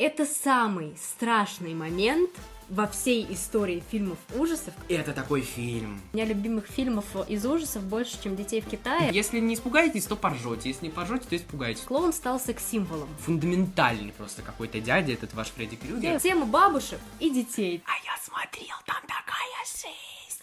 Это самый страшный момент во всей истории фильмов ужасов. Это такой фильм. У меня любимых фильмов из ужасов больше, чем «Детей в Китае». Если не испугаетесь, то поржете. Если не поржете, то испугаетесь. Клоун стал секс-символом. Фундаментальный просто какой-то дядя, этот ваш Фредди Крюгер. Тема бабушек и детей. А я смотрел, там такая жесть.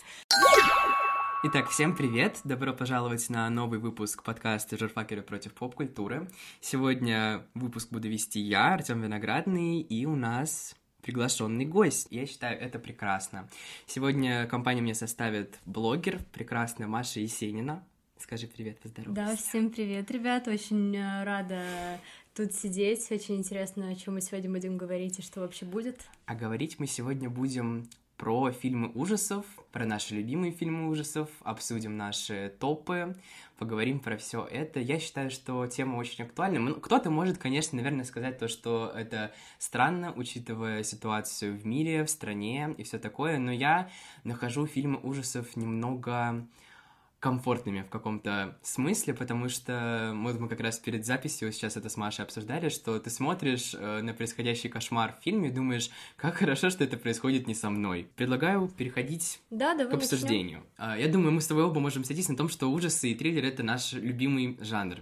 Итак, всем привет! Добро пожаловать на новый выпуск подкаста «Журфакеры против поп-культуры». Сегодня выпуск буду вести я, Артем Виноградный, и у нас приглашенный гость. Я считаю, это прекрасно. Сегодня компанию мне составит блогер, прекрасная Маша Есенина. Скажи привет, поздоровайся. Да, всем привет, ребят. Очень э, рада тут сидеть. Очень интересно, о чем мы сегодня будем говорить и что вообще будет. А говорить мы сегодня будем про фильмы ужасов, про наши любимые фильмы ужасов, обсудим наши топы, поговорим про все это. Я считаю, что тема очень актуальна. Кто-то может, конечно, наверное, сказать то, что это странно, учитывая ситуацию в мире, в стране и все такое, но я нахожу фильмы ужасов немного комфортными в каком-то смысле, потому что вот мы как раз перед записью сейчас это с Машей обсуждали, что ты смотришь э, на происходящий кошмар в фильме и думаешь, как хорошо, что это происходит не со мной. Предлагаю переходить да, к обсуждению. Начнем. Я думаю, мы с тобой оба можем сойтись на том, что ужасы и триллер — это наш любимый жанр.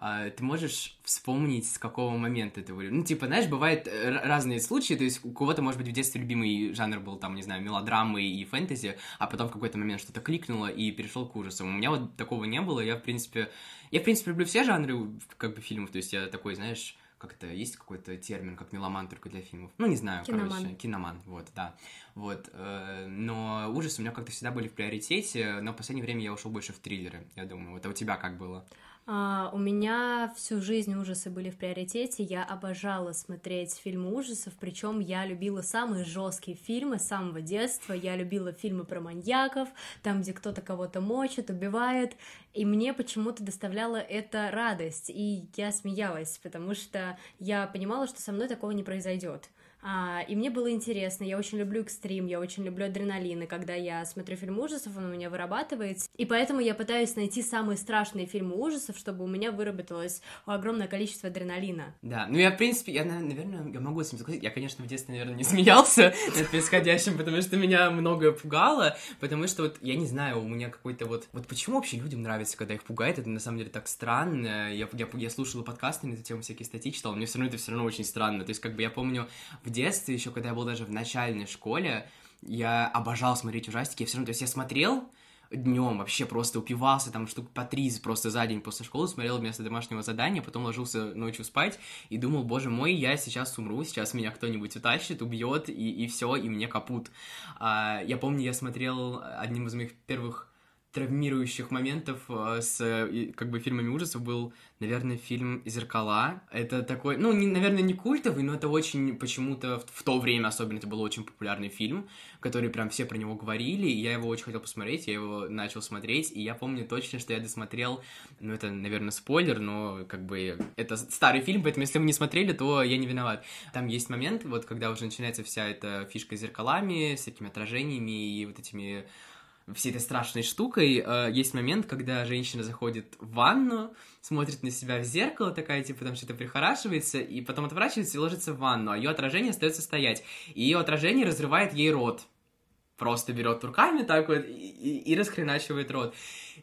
А, ты можешь вспомнить, с какого момента это были? Ну, типа, знаешь, бывают э, разные случаи, то есть у кого-то, может быть, в детстве любимый жанр был, там, не знаю, мелодрамы и фэнтези, а потом в какой-то момент что-то кликнуло и перешел к ужасам. У меня вот такого не было, я, в принципе, я, в принципе, люблю все жанры, как бы, фильмов, то есть я такой, знаешь, как это, есть какой-то термин, как меломан только для фильмов? Ну, не знаю, киноман. короче, киноман, вот, да, вот, э, но ужасы у меня как-то всегда были в приоритете, но в последнее время я ушел больше в триллеры, я думаю, вот, а у тебя как было? Uh, у меня всю жизнь ужасы были в приоритете. Я обожала смотреть фильмы ужасов, причем я любила самые жесткие фильмы с самого детства. Я любила фильмы про маньяков, там, где кто-то кого-то мочит, убивает. И мне почему-то доставляло это радость. И я смеялась, потому что я понимала, что со мной такого не произойдет. А, и мне было интересно, я очень люблю экстрим, я очень люблю адреналин, и когда я смотрю фильм ужасов, он у меня вырабатывается, и поэтому я пытаюсь найти самые страшные фильмы ужасов, чтобы у меня выработалось огромное количество адреналина. Да, ну я, в принципе, я, наверное, я могу с этим согласиться, я, конечно, в детстве, наверное, не смеялся над происходящим, потому что меня многое пугало, потому что вот, я не знаю, у меня какой-то вот, вот почему вообще людям нравится, когда их пугает, это на самом деле так странно, я, я, я слушала подкасты на эту тему, всякие статьи читал, мне все равно это все равно очень странно, то есть, как бы, я помню, в детстве, еще когда я был даже в начальной школе, я обожал смотреть ужастики, я все равно, то есть я смотрел днем вообще просто упивался там штук по три просто за день после школы, смотрел вместо домашнего задания, потом ложился ночью спать и думал, боже мой, я сейчас умру, сейчас меня кто-нибудь утащит, убьет, и, и все, и мне капут. А, я помню, я смотрел одним из моих первых травмирующих моментов э, с как бы фильмами ужасов был, наверное, фильм «Зеркала». Это такой, ну, не, наверное, не культовый, но это очень почему-то в, в то время особенно это был очень популярный фильм, который прям все про него говорили, и я его очень хотел посмотреть, я его начал смотреть, и я помню точно, что я досмотрел, ну, это, наверное, спойлер, но как бы это старый фильм, поэтому если вы не смотрели, то я не виноват. Там есть момент, вот когда уже начинается вся эта фишка с зеркалами, с этими отражениями и вот этими всей этой страшной штукой, э, есть момент, когда женщина заходит в ванну, смотрит на себя в зеркало, такая, типа, там что-то прихорашивается, и потом отворачивается и ложится в ванну, а ее отражение остается стоять. И ее отражение разрывает ей рот. Просто берет руками так вот и, и, и расхреначивает рот.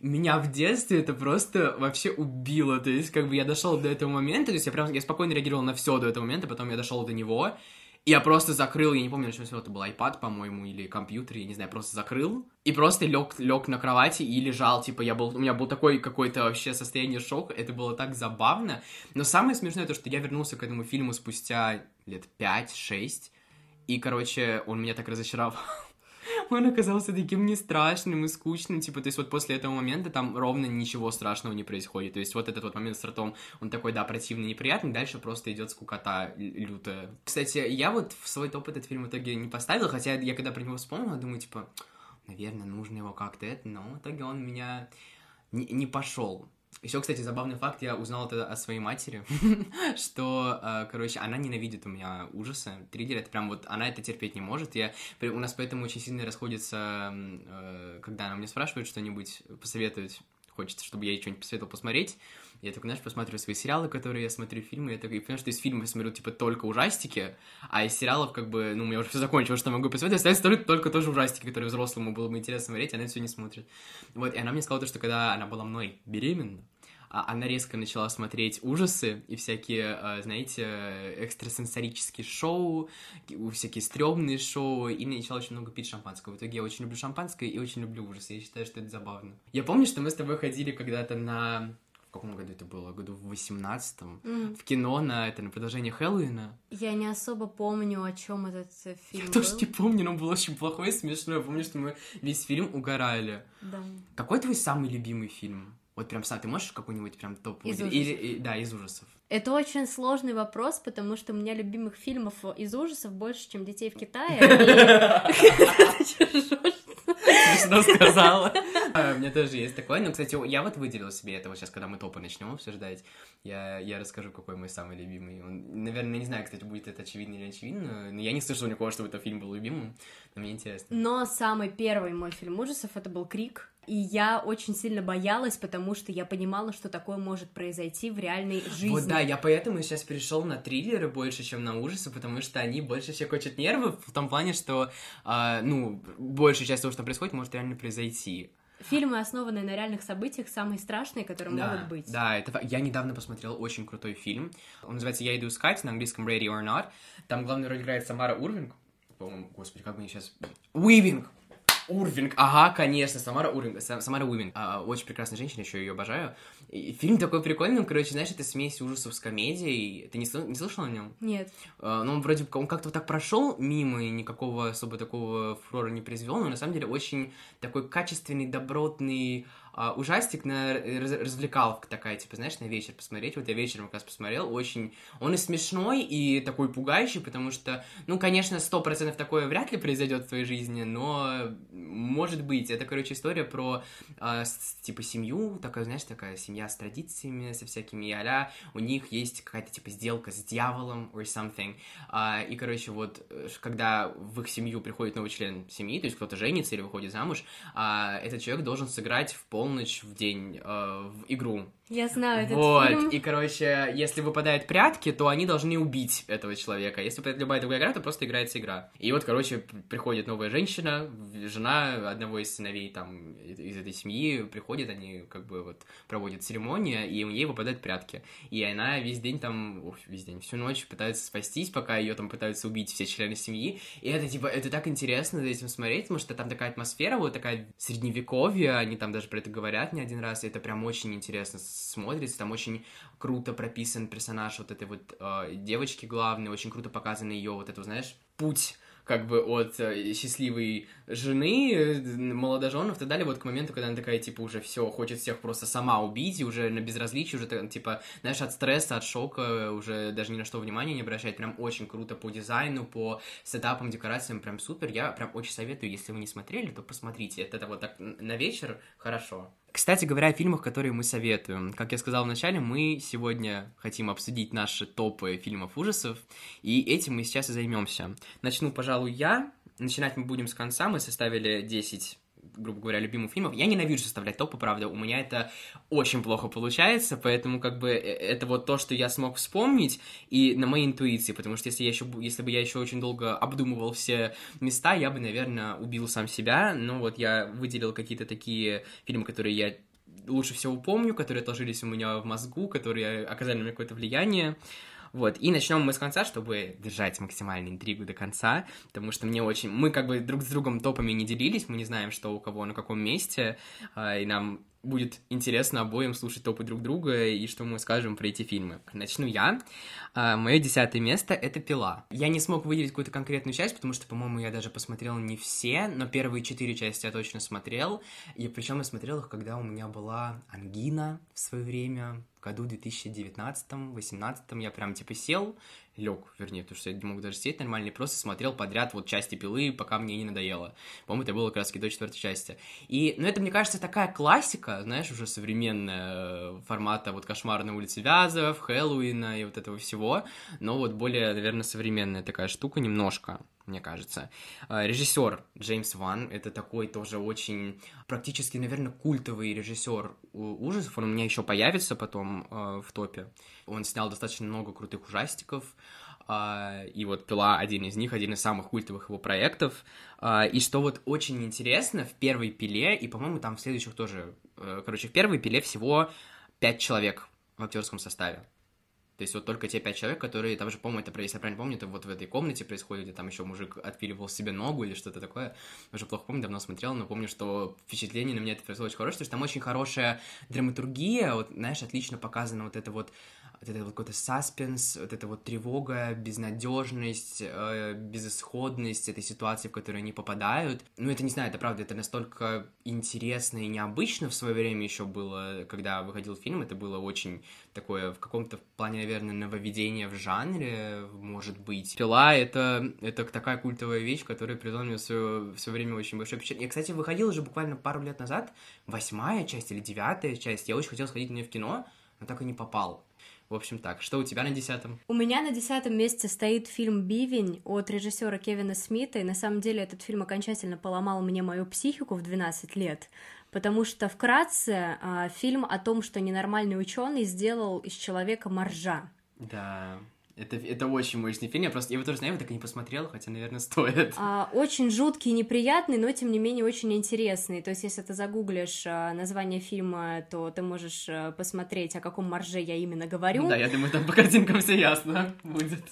Меня в детстве это просто вообще убило. То есть, как бы я дошел до этого момента, то есть я прям я спокойно реагировал на все до этого момента, потом я дошел до него, я просто закрыл, я не помню, что это был iPad, по-моему, или компьютер, я не знаю, просто закрыл. И просто лег, лег на кровати и лежал, типа, я был, у меня был такой какой-то вообще состояние шока, это было так забавно. Но самое смешное то, что я вернулся к этому фильму спустя лет 5-6, и, короче, он меня так разочаровал. он оказался таким не страшным и скучным, типа, то есть вот после этого момента там ровно ничего страшного не происходит, то есть вот этот вот момент с ртом, он такой, да, противный, неприятный, дальше просто идет скукота лютая. Кстати, я вот в свой топ этот фильм в итоге не поставил, хотя я когда про него вспомнил, думаю, типа, наверное, нужно его как-то это, но в итоге он меня не, не пошел. Еще, кстати, забавный факт, я узнал это от своей матери, что, э, короче, она ненавидит у меня ужасы, триллеры, это прям вот, она это терпеть не может, я, у нас поэтому очень сильно расходится, э, когда она мне спрашивает что-нибудь, посоветовать хочется, чтобы я ей что-нибудь посоветовал посмотреть. Я только, знаешь, посмотрю свои сериалы, которые я смотрю, фильмы, я такой, понимаю, что из фильмов я смотрю, типа, только ужастики, а из сериалов, как бы, ну, у меня уже все закончилось, что могу посмотреть, остается только, только тоже ужастики, которые взрослому было бы интересно смотреть, она все не смотрит. Вот, и она мне сказала то, что когда она была мной беременна, а, она резко начала смотреть ужасы и всякие, а, знаете, экстрасенсорические шоу, всякие стрёмные шоу, и начала очень много пить шампанского. В итоге я очень люблю шампанское и очень люблю ужасы. Я считаю, что это забавно. Я помню, что мы с тобой ходили когда-то на в каком году это было? Году в 18-м. М. В кино на это, на продолжение Хэллоуина. Я не особо помню, о чем этот э, фильм Я тоже был. не помню, но он был очень плохой и смешной. Я помню, что мы весь фильм угорали. Да. Какой твой самый любимый фильм? Вот прям сам, ты можешь какой-нибудь прям топ Из выделить? Или, и- да, из ужасов. Это очень сложный вопрос, потому что у меня любимых фильмов из ужасов больше, чем детей в Китае. Смешно сказала. А, У меня тоже есть такое. Но, кстати, я вот выделил себе это вот сейчас, когда мы топы начнем обсуждать. Я, я расскажу, какой мой самый любимый. Он, наверное, не знаю, кстати, будет это очевидно или очевидно. Но я не слышал никого, чтобы этот фильм был любимым. Но мне интересно. Но самый первый мой фильм ужасов это был Крик. И я очень сильно боялась, потому что я понимала, что такое может произойти в реальной жизни. Вот да, я поэтому сейчас перешел на триллеры больше, чем на ужасы, потому что они больше щекочут нервы в том плане, что, а, ну, большая часть того, что происходит, может реально произойти. Фильмы, основанные на реальных событиях, самые страшные, которые Да, могут быть. да, это я недавно посмотрел очень крутой фильм. Он называется «Я иду искать» на английском «Ready or Not». Там главную роль играет Самара Урвинг. По-моему, господи, как мне сейчас... Уивинг! Урвинг, ага, конечно, Самара Урвинг, Са- Самара Уивинг. А, очень прекрасная женщина, еще ее обожаю. И фильм такой прикольный, он, короче, знаешь, это смесь ужасов с комедией. Ты не, сл- не слышал о нем? Нет. А, Ну, он вроде бы, он как-то вот так прошел мимо и никакого особо такого фурора не произвел, но на самом деле очень такой качественный, добротный а, ужастик на раз- развлекаловка такая, типа, знаешь, на вечер посмотреть. Вот я вечером как раз посмотрел, очень... Он и смешной, и такой пугающий, потому что, ну, конечно, сто процентов такое вряд ли произойдет в твоей жизни, но может быть. Это, короче, история про, а, с- типа, семью, такая, знаешь, такая семья с традициями, со всякими а у них есть какая-то, типа, сделка с дьяволом or something. А, и, короче, вот, э, когда в их семью приходит новый член семьи, то есть кто-то женится или выходит замуж, а, этот человек должен сыграть в полночь в день э, в игру. Я знаю этот вот, фильм. и, короче, если выпадают прятки, то они должны убить этого человека. Если выпадает любая другая игра, то просто играется игра. И вот, короче, приходит новая женщина, жена одного из сыновей там из этой семьи приходит, они как бы вот проводят церемонию, и ей выпадают прятки. И она весь день там, ох, весь день, всю ночь пытается спастись, пока ее там пытаются убить все члены семьи. И это, типа, это так интересно за этим смотреть, потому что там такая атмосфера, вот такая средневековье, они там даже про это говорят не один раз, и это прям очень интересно смотрится, там очень круто прописан персонаж вот этой вот э, девочки главной, очень круто показан ее вот это, знаешь, путь как бы от э, счастливой жены, э, молодоженов и так далее, вот к моменту, когда она такая, типа, уже все, хочет всех просто сама убить, и уже на безразличии, уже, типа, знаешь, от стресса, от шока, уже даже ни на что внимания не обращает, прям очень круто по дизайну, по сетапам, декорациям, прям супер, я прям очень советую, если вы не смотрели, то посмотрите, это, вот так на вечер хорошо. Кстати говоря, о фильмах, которые мы советуем. Как я сказал вначале, мы сегодня хотим обсудить наши топы фильмов ужасов, и этим мы сейчас и займемся. Начну, пожалуй, я. Начинать мы будем с конца. Мы составили 10 грубо говоря, любимых фильмов. Я ненавижу составлять топы, правда, у меня это очень плохо получается, поэтому как бы э, это вот то, что я смог вспомнить и на моей интуиции, потому что если я еще, если бы я еще очень долго обдумывал все места, я бы, наверное, убил сам себя, но вот я выделил какие-то такие фильмы, которые я лучше всего помню, которые отложились у меня в мозгу, которые оказали на меня какое-то влияние. Вот, и начнем мы с конца, чтобы держать максимальную интригу до конца, потому что мне очень... Мы как бы друг с другом топами не делились, мы не знаем, что у кого на каком месте, а, и нам будет интересно обоим слушать топы друг друга и что мы скажем про эти фильмы. Начну я. Мое десятое место — это «Пила». Я не смог выделить какую-то конкретную часть, потому что, по-моему, я даже посмотрел не все, но первые четыре части я точно смотрел, и причем я смотрел их, когда у меня была ангина в свое время, в году 2019-18 я прям типа сел, лег, вернее, потому что я не мог даже сидеть нормально, и просто смотрел подряд вот части пилы, пока мне не надоело. По-моему, это было как раз до четвертой части. И, ну, это, мне кажется, такая классика, знаешь, уже современная э, формата вот «Кошмар на улице Вязов», «Хэллоуина» и вот этого всего, но вот более, наверное, современная такая штука немножко. Мне кажется. А, режиссер Джеймс Ван, это такой тоже очень практически, наверное, культовый режиссер ужасов. Он у меня еще появится потом э, в топе. Он снял достаточно много крутых ужастиков. Uh, и вот «Пила» один из них, один из самых культовых его проектов. И что вот очень интересно, в первой «Пиле», и, по-моему, там в следующих тоже... Короче, в первой «Пиле» всего пять человек в актерском составе. То есть вот только те пять человек, которые, там же, по-моему, это, если я правильно помню, это вот в этой комнате происходит, где там еще мужик отпиливал себе ногу или что-то такое. Уже плохо помню, давно смотрел, но помню, что впечатление на меня это произвело очень хорошее, потому что там очень хорошая драматургия, вот, знаешь, отлично показано вот это вот вот это вот какой-то саспенс, вот эта вот тревога, безнадежность, э, безысходность этой ситуации, в которую они попадают. Ну, это не знаю, это правда, это настолько интересно и необычно в свое время еще было, когда выходил фильм, это было очень такое в каком-то плане, наверное, нововведение в жанре, может быть. Пила — это, это такая культовая вещь, которая привела мне все, все время очень большое впечатление. Я, кстати, выходил уже буквально пару лет назад, восьмая часть или девятая часть, я очень хотел сходить на нее в кино, но так и не попал. В общем так, что у тебя на десятом? У меня на десятом месте стоит фильм «Бивень» от режиссера Кевина Смита, и на самом деле этот фильм окончательно поломал мне мою психику в 12 лет, потому что вкратце а, фильм о том, что ненормальный ученый сделал из человека моржа. Да. Это, это очень мощный фильм, я просто, я его тоже знаю, я так и не посмотрел, хотя, наверное, стоит. А, очень жуткий и неприятный, но, тем не менее, очень интересный. То есть, если ты загуглишь а, название фильма, то ты можешь а, посмотреть, о каком марже я именно говорю. Ну, да, я думаю, там по картинкам все ясно будет.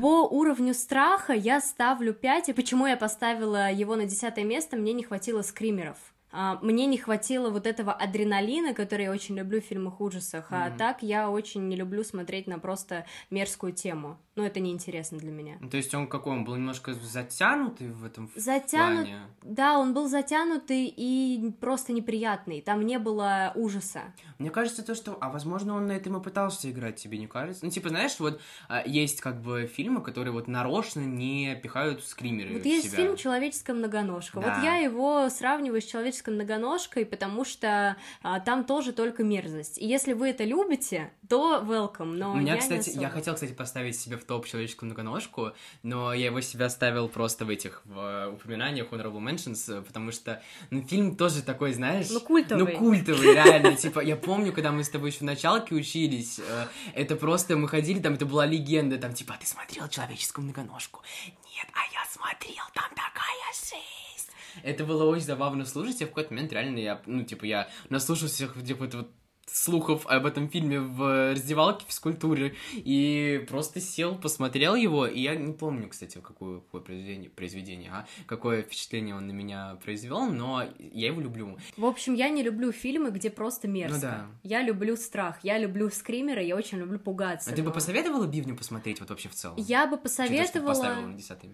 По уровню страха я ставлю 5, и почему я поставила его на десятое место, мне не хватило скримеров. А, мне не хватило вот этого адреналина, который я очень люблю в фильмах ужасах, mm-hmm. а так я очень не люблю смотреть на просто мерзкую тему. Ну, это неинтересно для меня. То есть он какой? Он был немножко затянутый в этом Затянут... плане? Да, он был затянутый и просто неприятный. Там не было ужаса. Мне кажется, то, что... А, возможно, он на этом и пытался играть, тебе не кажется? Ну, типа, знаешь, вот а, есть как бы фильмы, которые вот нарочно не пихают скримеры Вот есть себя. фильм «Человеческая многоножка». Да. Вот я его сравниваю с «Человеческой многоножкой», потому что а, там тоже только мерзость. И если вы это любите, то welcome, но У меня, кстати, я хотел, кстати, поставить себе в топ человеческую многоножку, но я его себя ставил просто в этих в э, упоминаниях Honorable Mentions, потому что, ну, фильм тоже такой, знаешь... Ну, культовый. Ну, культовый, реально, типа, я помню, когда мы с тобой еще в началке учились, э, это просто, мы ходили, там, это была легенда, там, типа, а ты смотрел человеческую многоножку? Нет, а я смотрел, там такая жесть! Это было очень забавно слушать, и в какой-то момент реально я, ну, типа, я наслушался типа, вот слухов об этом фильме в раздевалке физкультуры и просто сел, посмотрел его, и я не помню, кстати, какое, какое произведение, произведение, а какое впечатление он на меня произвел, но я его люблю. В общем, я не люблю фильмы, где просто мерзко. Ну, да. Я люблю страх, я люблю скримеры, я очень люблю пугаться. А но... ты бы посоветовала Бивню посмотреть вот вообще в целом? Я бы посоветовала...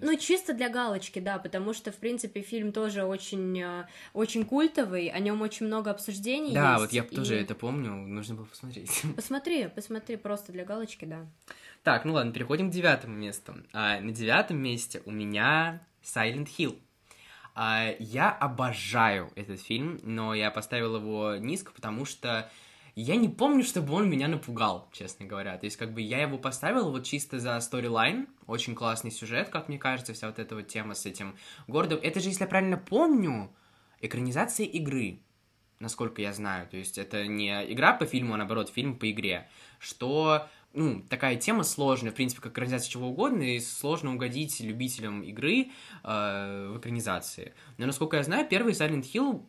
Ну, чисто для галочки, да, потому что, в принципе, фильм тоже очень, э, очень культовый, о нем очень много обсуждений Да, есть, вот я и... тоже это помню, помню, нужно было посмотреть. Посмотри, посмотри просто для галочки, да. Так, ну ладно, переходим к девятому месту. А, на девятом месте у меня Silent Hill. А, я обожаю этот фильм, но я поставил его низко, потому что я не помню, чтобы он меня напугал, честно говоря. То есть, как бы я его поставил вот чисто за сторилайн. Очень классный сюжет, как мне кажется, вся вот эта вот тема с этим городом. Это же, если я правильно помню, экранизация игры насколько я знаю. То есть это не игра по фильму, а наоборот фильм по игре. Что ну, такая тема сложная, в принципе, как экранизация чего угодно, и сложно угодить любителям игры э, в экранизации. Но, насколько я знаю, первый Silent Hill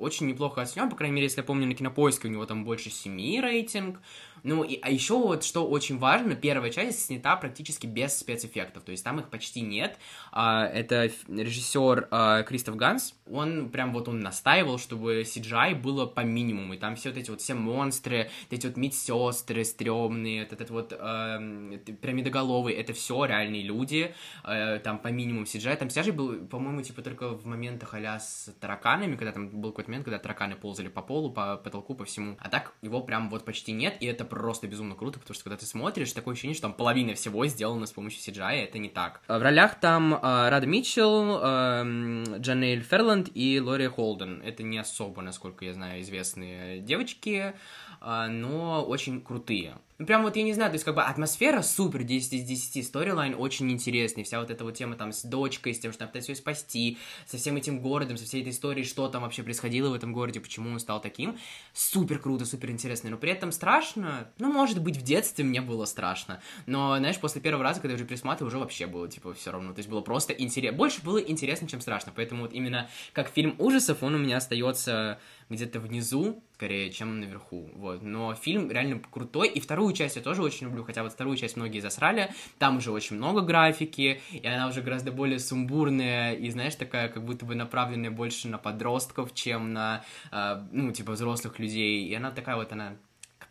очень неплохо оценен, по крайней мере, если я помню, на Кинопоиске у него там больше 7 рейтинг, ну, и, а еще вот, что очень важно, первая часть снята практически без спецэффектов, то есть там их почти нет. А, это режиссер а, Кристоф Ганс, он прям вот он настаивал, чтобы CGI было по минимуму, и там все вот эти вот все монстры, эти вот медсестры стрёмные, этот, этот вот э, пирамидоголовый, это все реальные люди, э, там по минимуму CGI, там CGI был, по-моему, типа только в моментах а с тараканами, когда там был какой-то момент, когда тараканы ползали по полу, по потолку, по всему, а так его прям вот почти нет, и это просто безумно круто, потому что когда ты смотришь, такое ощущение, что там половина всего сделана с помощью CGI, это не так. В ролях там э, Рада Митчелл, э, Джанель Ферланд и Лори Холден. Это не особо, насколько я знаю, известные девочки, э, но очень крутые. Ну, прям вот, я не знаю, то есть, как бы, атмосфера супер 10 из 10, сторилайн очень интересный, вся вот эта вот тема там с дочкой, с тем, что она пытается ее спасти, со всем этим городом, со всей этой историей, что там вообще происходило в этом городе, почему он стал таким, супер круто, супер интересно, но при этом страшно, ну, может быть, в детстве мне было страшно, но, знаешь, после первого раза, когда я уже пересматривал, уже вообще было, типа, все равно, то есть, было просто интересно, больше было интересно, чем страшно, поэтому вот именно как фильм ужасов он у меня остается где-то внизу, скорее, чем наверху, вот. Но фильм реально крутой, и вторую часть я тоже очень люблю, хотя вот вторую часть многие засрали, там уже очень много графики, и она уже гораздо более сумбурная, и, знаешь, такая, как будто бы направленная больше на подростков, чем на, э, ну, типа, взрослых людей, и она такая вот, она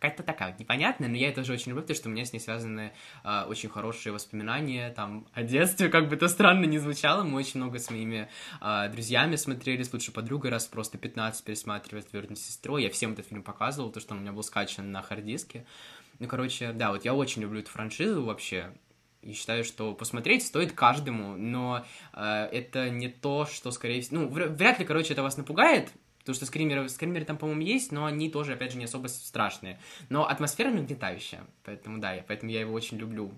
какая-то такая вот непонятная, но я это тоже очень люблю, потому что у меня с ней связаны э, очень хорошие воспоминания там о детстве, как бы это странно не звучало, мы очень много с моими э, друзьями смотрели, с лучшей подругой, раз просто 15 пересматривали с твердой сестрой, я всем этот фильм показывал, то, что он у меня был скачан на хард-диске, ну, короче, да, вот я очень люблю эту франшизу вообще, и считаю, что посмотреть стоит каждому, но э, это не то, что, скорее всего... Ну, вряд ли, короче, это вас напугает, Потому что скримеры, скримеры там, по-моему, есть, но они тоже, опять же, не особо страшные. Но атмосфера нагнетающая. Поэтому да, я, поэтому я его очень люблю.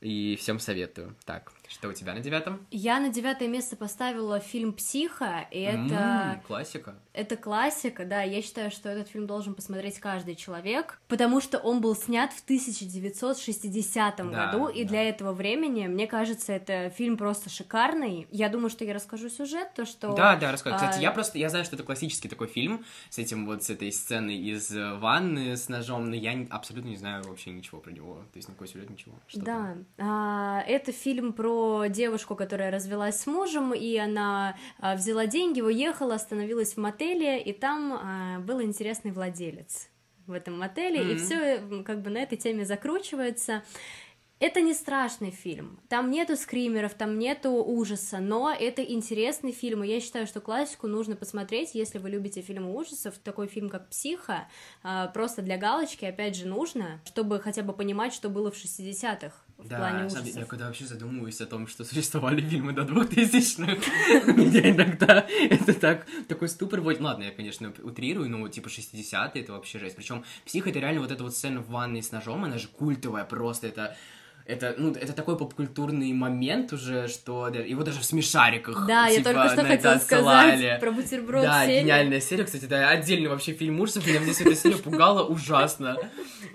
И всем советую. Так, что у тебя на девятом? Я на девятое место поставила фильм «Психо», и это... М-м, классика. Это классика, да. Я считаю, что этот фильм должен посмотреть каждый человек, потому что он был снят в 1960 да, году, и да. для этого времени, мне кажется, это фильм просто шикарный. Я думаю, что я расскажу сюжет, то что... Да, да, расскажу. А... Кстати, я просто, я знаю, что это классический такой фильм с этим вот, с этой сценой из ванны с ножом, но я абсолютно не знаю вообще ничего про него. То есть никакой сюжет, ничего. Что да, а, это фильм про девушку, которая развелась с мужем, и она а, взяла деньги, уехала, остановилась в мотеле, и там а, был интересный владелец в этом мотеле, mm-hmm. и все как бы на этой теме закручивается. Это не страшный фильм, там нету скримеров, там нету ужаса, но это интересный фильм, и я считаю, что классику нужно посмотреть, если вы любите фильмы ужасов, такой фильм, как «Психо», а, просто для галочки, опять же, нужно, чтобы хотя бы понимать, что было в 60-х в да, плане ужасов. я когда вообще задумываюсь о том, что существовали фильмы до 2000-х, меня иногда это так, такой ступор вводит. Ладно, я, конечно, утрирую, но типа 60-е это вообще жесть. Причем псих это реально вот эта вот сцена в ванной с ножом, она же культовая просто, это это, ну, это такой попкультурный момент уже, что его даже в смешариках. Да, типа, я только что хотела сказать про бутерброд Да, серию. гениальная серия, кстати, да, отдельный вообще фильм ужасов, меня здесь эта серия пугала ужасно.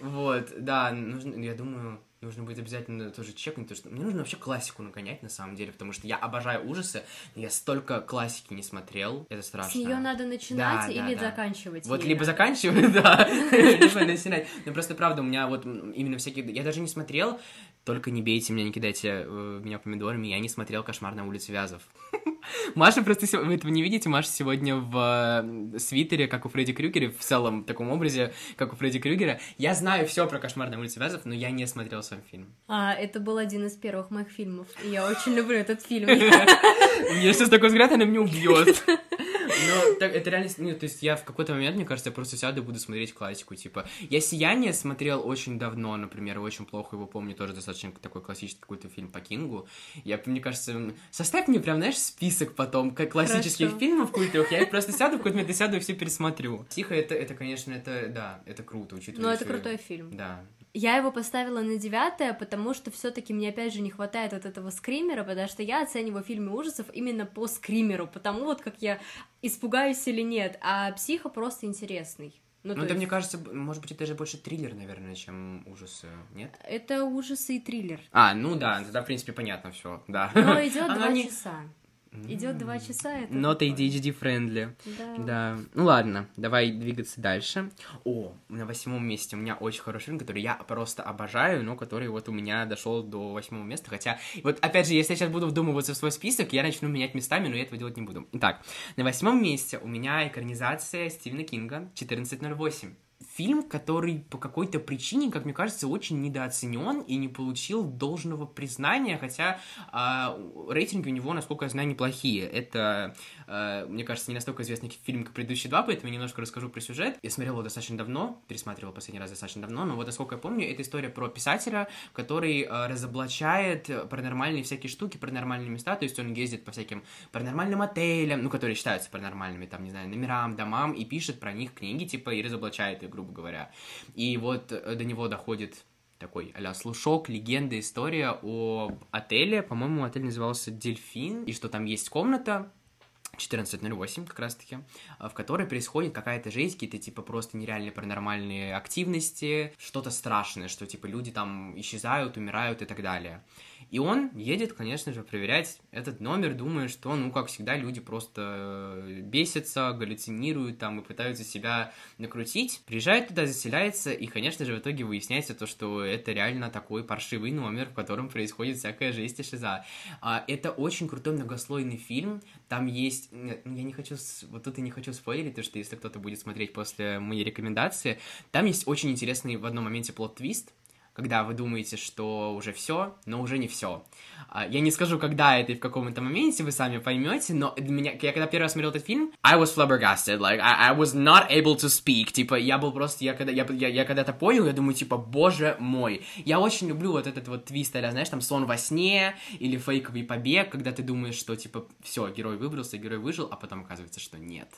Вот, да, нужно, я думаю, нужно будет обязательно тоже чекнуть, потому что мне нужно вообще классику нагонять, на самом деле, потому что я обожаю ужасы, но я столько классики не смотрел, это страшно. С нее надо начинать да, или да, да. заканчивать? Вот либо заканчивать, да, либо начинать. Но просто правда, у меня вот именно всякие... Я даже не смотрел, только не бейте меня, не кидайте э, меня помидорами, я не смотрел «Кошмар на улице Вязов». Маша просто... Вы этого не видите? Маша сегодня в э, свитере, как у Фредди Крюгера, в целом таком образе, как у Фредди Крюгера. Я знаю все про «Кошмар на улице Вязов», но я не смотрел сам фильм. А, это был один из первых моих фильмов, и я очень люблю этот фильм. Мне сейчас такой взгляд, она меня убьет. Но так, это реально, ну, то есть я в какой-то момент, мне кажется, я просто сяду и буду смотреть классику, типа. Я «Сияние» смотрел очень давно, например, очень плохо его помню, тоже достаточно такой классический какой-то фильм по Кингу. Я, мне кажется, составь мне прям, знаешь, список потом как классических Хорошо. фильмов культовых, я их просто сяду в какой-то момент, сяду и все пересмотрю. Тихо, это, это, конечно, это, да, это круто, учитывая... Ну, это крутой фильм. Да, я его поставила на девятое, потому что все-таки мне опять же не хватает вот этого скримера, потому что я оцениваю фильмы ужасов именно по скримеру, потому вот как я испугаюсь или нет, а психо просто интересный. Ну, ну это, есть... мне кажется, может быть, это же больше триллер, наверное, чем ужасы, нет? Это ужасы и триллер. А, ну да, тогда, в принципе, понятно все, да. Но идет два не... часа. Идет два часа. Это Not ADHD friendly. Да. да. Ну ладно, давай двигаться дальше. О, на восьмом месте у меня очень хороший фильм, который я просто обожаю, но который вот у меня дошел до восьмого места. Хотя, вот опять же, если я сейчас буду вдумываться в свой список, я начну менять местами, но я этого делать не буду. Итак, на восьмом месте у меня экранизация Стивена Кинга 1408 фильм, который по какой-то причине, как мне кажется, очень недооценен и не получил должного признания, хотя э, рейтинги у него, насколько я знаю, неплохие. Это, мне кажется, не настолько известный фильм, как предыдущие два, поэтому я немножко расскажу про сюжет. Я смотрел его достаточно давно, пересматривал последний раз достаточно давно, но вот, насколько я помню, это история про писателя, который э, разоблачает паранормальные всякие штуки, паранормальные места, то есть он ездит по всяким паранормальным отелям, ну, которые считаются паранормальными, там, не знаю, номерам, домам, и пишет про них книги, типа, и разоблачает их грубо говоря. И вот э, до него доходит такой а слушок, легенда, история о отеле. По-моему, отель назывался Дельфин, и что там есть комната, 14.08 как раз-таки, в которой происходит какая-то жизнь, какие-то типа просто нереальные паранормальные активности, что-то страшное, что типа люди там исчезают, умирают и так далее. И он едет, конечно же, проверять этот номер, думая, что, ну, как всегда, люди просто э, бесятся, галлюцинируют там и пытаются себя накрутить. Приезжает туда, заселяется, и, конечно же, в итоге выясняется то, что это реально такой паршивый номер, в котором происходит всякая жесть и шиза. А, это очень крутой многослойный фильм, там есть... Я не хочу... Вот тут и не хочу спойлерить, то что если кто-то будет смотреть после моей рекомендации, там есть очень интересный в одном моменте плод-твист, когда вы думаете, что уже все, но уже не все. А, я не скажу, когда это и в каком это моменте, вы сами поймете, но меня, я когда первый раз смотрел этот фильм, I was flabbergasted, like, I, I was not able to speak, типа, я был просто, я когда, я, я, я когда это понял, я думаю, типа, боже мой, я очень люблю вот этот вот твист, а знаешь, там, сон во сне, или фейковый побег, когда ты думаешь, что, типа, все, герой выбрался, герой выжил, а потом оказывается, что нет.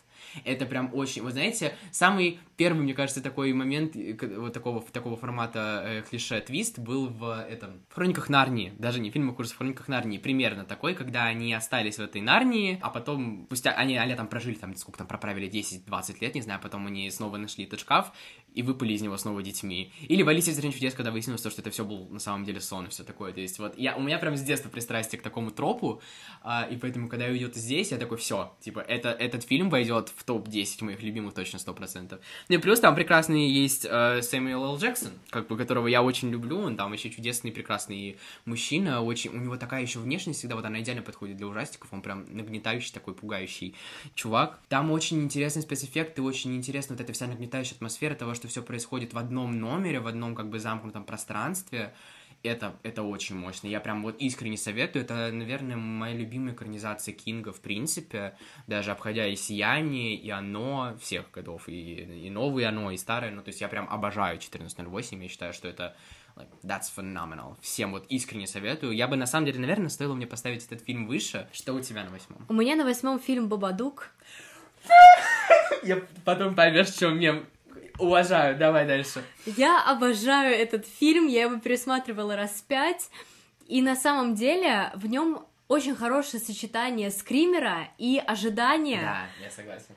Это прям очень, вы знаете, самый первый, мне кажется, такой момент э, вот такого, такого формата э, клише твист был в этом, в Хрониках Нарнии, даже не фильм, а курс в Хрониках Нарнии, примерно такой, когда они остались в этой Нарнии, а потом, спустя, они, они там прожили, там, сколько там, проправили, 10-20 лет, не знаю, потом они снова нашли этот шкаф, и выпали из него снова детьми. Или в Алисе в стране чудес, когда выяснилось, что это все был на самом деле сон и все такое. То есть вот я, у меня прям с детства пристрастие к такому тропу, а, и поэтому, когда уйдет здесь, я такой, все, типа, это, этот фильм войдет в топ-10 моих любимых точно 100%. Ну и плюс там прекрасный есть э, Сэмюэл Л. Джексон, как бы, которого я очень люблю, он там вообще чудесный, прекрасный мужчина, очень, у него такая еще внешность всегда, вот она идеально подходит для ужастиков, он прям нагнетающий такой, пугающий чувак. Там очень интересный спецэффект, и очень интересно вот эта вся нагнетающая атмосфера того, что что все происходит в одном номере, в одном как бы замкнутом пространстве, это, это очень мощно. Я прям вот искренне советую. Это, наверное, моя любимая экранизация Кинга, в принципе. Даже обходя и «Сияние», и «Оно» всех годов. И, и новые «Оно», и старое. Ну, то есть я прям обожаю 1408. Я считаю, что это like, that's phenomenal. Всем вот искренне советую. Я бы, на самом деле, наверное, стоило мне поставить этот фильм выше. Что у тебя на восьмом? У меня на восьмом фильм «Бабадук». Я потом поймешь, чем мем Уважаю, давай дальше. Я обожаю этот фильм, я его пересматривала раз пять, и на самом деле в нем очень хорошее сочетание скримера и ожидания. Да, я согласен.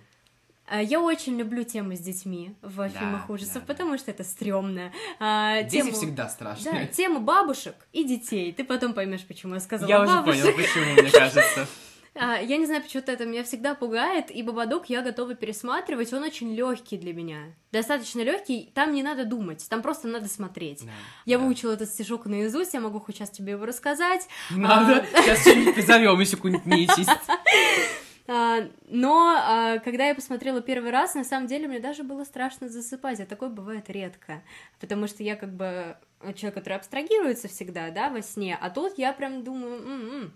Э, я очень люблю тему с детьми в да, фильмах ужасов, да, потому да. что это стрёмно. А, Дети тему... всегда страшные. Да, тему бабушек и детей. Ты потом поймешь, почему я сказала Я бабушек. уже понял, почему, мне кажется. А, я не знаю, почему-то это меня всегда пугает, и Бабадук я готова пересматривать, он очень легкий для меня. Достаточно легкий, там не надо думать, там просто надо смотреть. Да, я да. выучила этот стишок наизусть, я могу хоть сейчас тебе его рассказать. Надо, а... сейчас что-нибудь позовем, если какую-нибудь нечисть. А, но а, когда я посмотрела первый раз, на самом деле мне даже было страшно засыпать, а такое бывает редко, потому что я как бы человек, который абстрагируется всегда, да, во сне, а тут я прям думаю, м-м,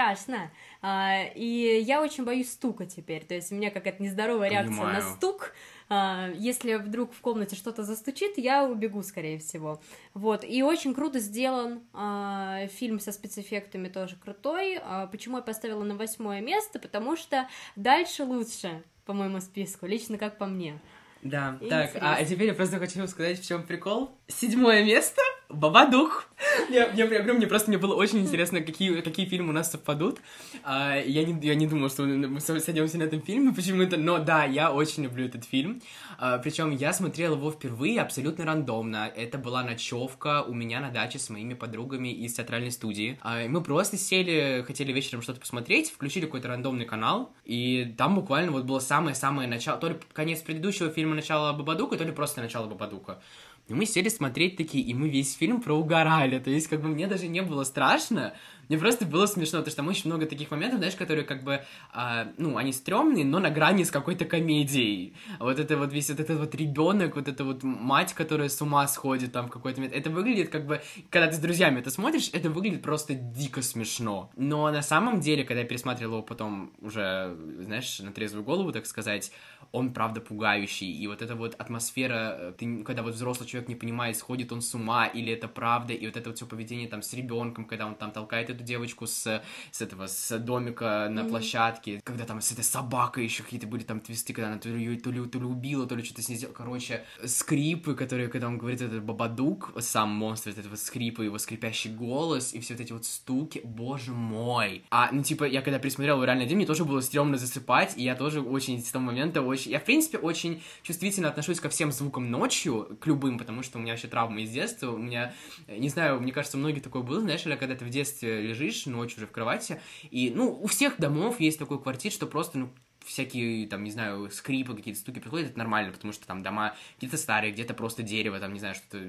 страшно. А, и я очень боюсь стука теперь. То есть у меня какая-то нездоровая реакция Понимаю. на стук. А, если вдруг в комнате что-то застучит, я убегу, скорее всего. Вот. И очень круто сделан а, фильм со спецэффектами тоже крутой. Почему я поставила на восьмое место? Потому что дальше лучше по моему списку, лично как по мне. Да, так, а теперь я просто хочу сказать, в чем прикол. Седьмое место Бабадух. Я, я, я говорю, мне просто мне было очень интересно, какие, какие фильмы у нас совпадут. А, я, не, я не думал, что мы сойдемся на этом фильме почему-то, но да, я очень люблю этот фильм. А, причем я смотрел его впервые абсолютно рандомно. Это была ночевка у меня на даче с моими подругами из театральной студии. А, мы просто сели, хотели вечером что-то посмотреть, включили какой-то рандомный канал, и там буквально вот было самое-самое начало, то ли конец предыдущего фильма начало Бабадука, то ли просто начало Бабадука. И мы сели смотреть такие, и мы весь фильм проугорали. То есть, как бы мне даже не было страшно, мне просто было смешно, потому что там очень много таких моментов, знаешь, которые как бы, а, ну, они стрёмные, но на грани с какой-то комедией. Вот это вот весь вот этот вот ребенок, вот эта вот мать, которая с ума сходит там в какой-то момент. Это выглядит как бы, когда ты с друзьями это смотришь, это выглядит просто дико смешно. Но на самом деле, когда я пересматривал его потом уже, знаешь, на трезвую голову, так сказать, он правда пугающий. И вот эта вот атмосфера, э, ты, когда вот взрослый человек не понимает, сходит он с ума или это правда, и вот это вот все поведение там с ребенком, когда он там толкает эту эту девочку с, с этого, с домика на Мгм. площадке, когда там с этой собакой еще какие-то были там твисты, когда она то ли, то ли, то ли убила, то ли что-то с ней сделала. Короче, скрипы, которые, когда он говорит, этот Бабадук, сам монстр, этот вот скрипы, его скрипящий голос, и все вот эти вот стуки, боже мой. А, ну, типа, я когда пересмотрел его реально один, мне тоже было стрёмно засыпать, и я тоже очень с того момента очень... Я, в принципе, очень чувствительно отношусь ко всем звукам ночью, к любым, потому что у меня вообще травма из детства, у меня, не знаю, мне кажется, у многих такое было, знаешь, или когда ты в детстве лежишь ночью уже в кровати, и, ну, у всех домов есть такой квартир, что просто, ну, всякие, там, не знаю, скрипы, какие-то стуки приходят, это нормально, потому что там дома где-то старые, где-то просто дерево, там, не знаю, что-то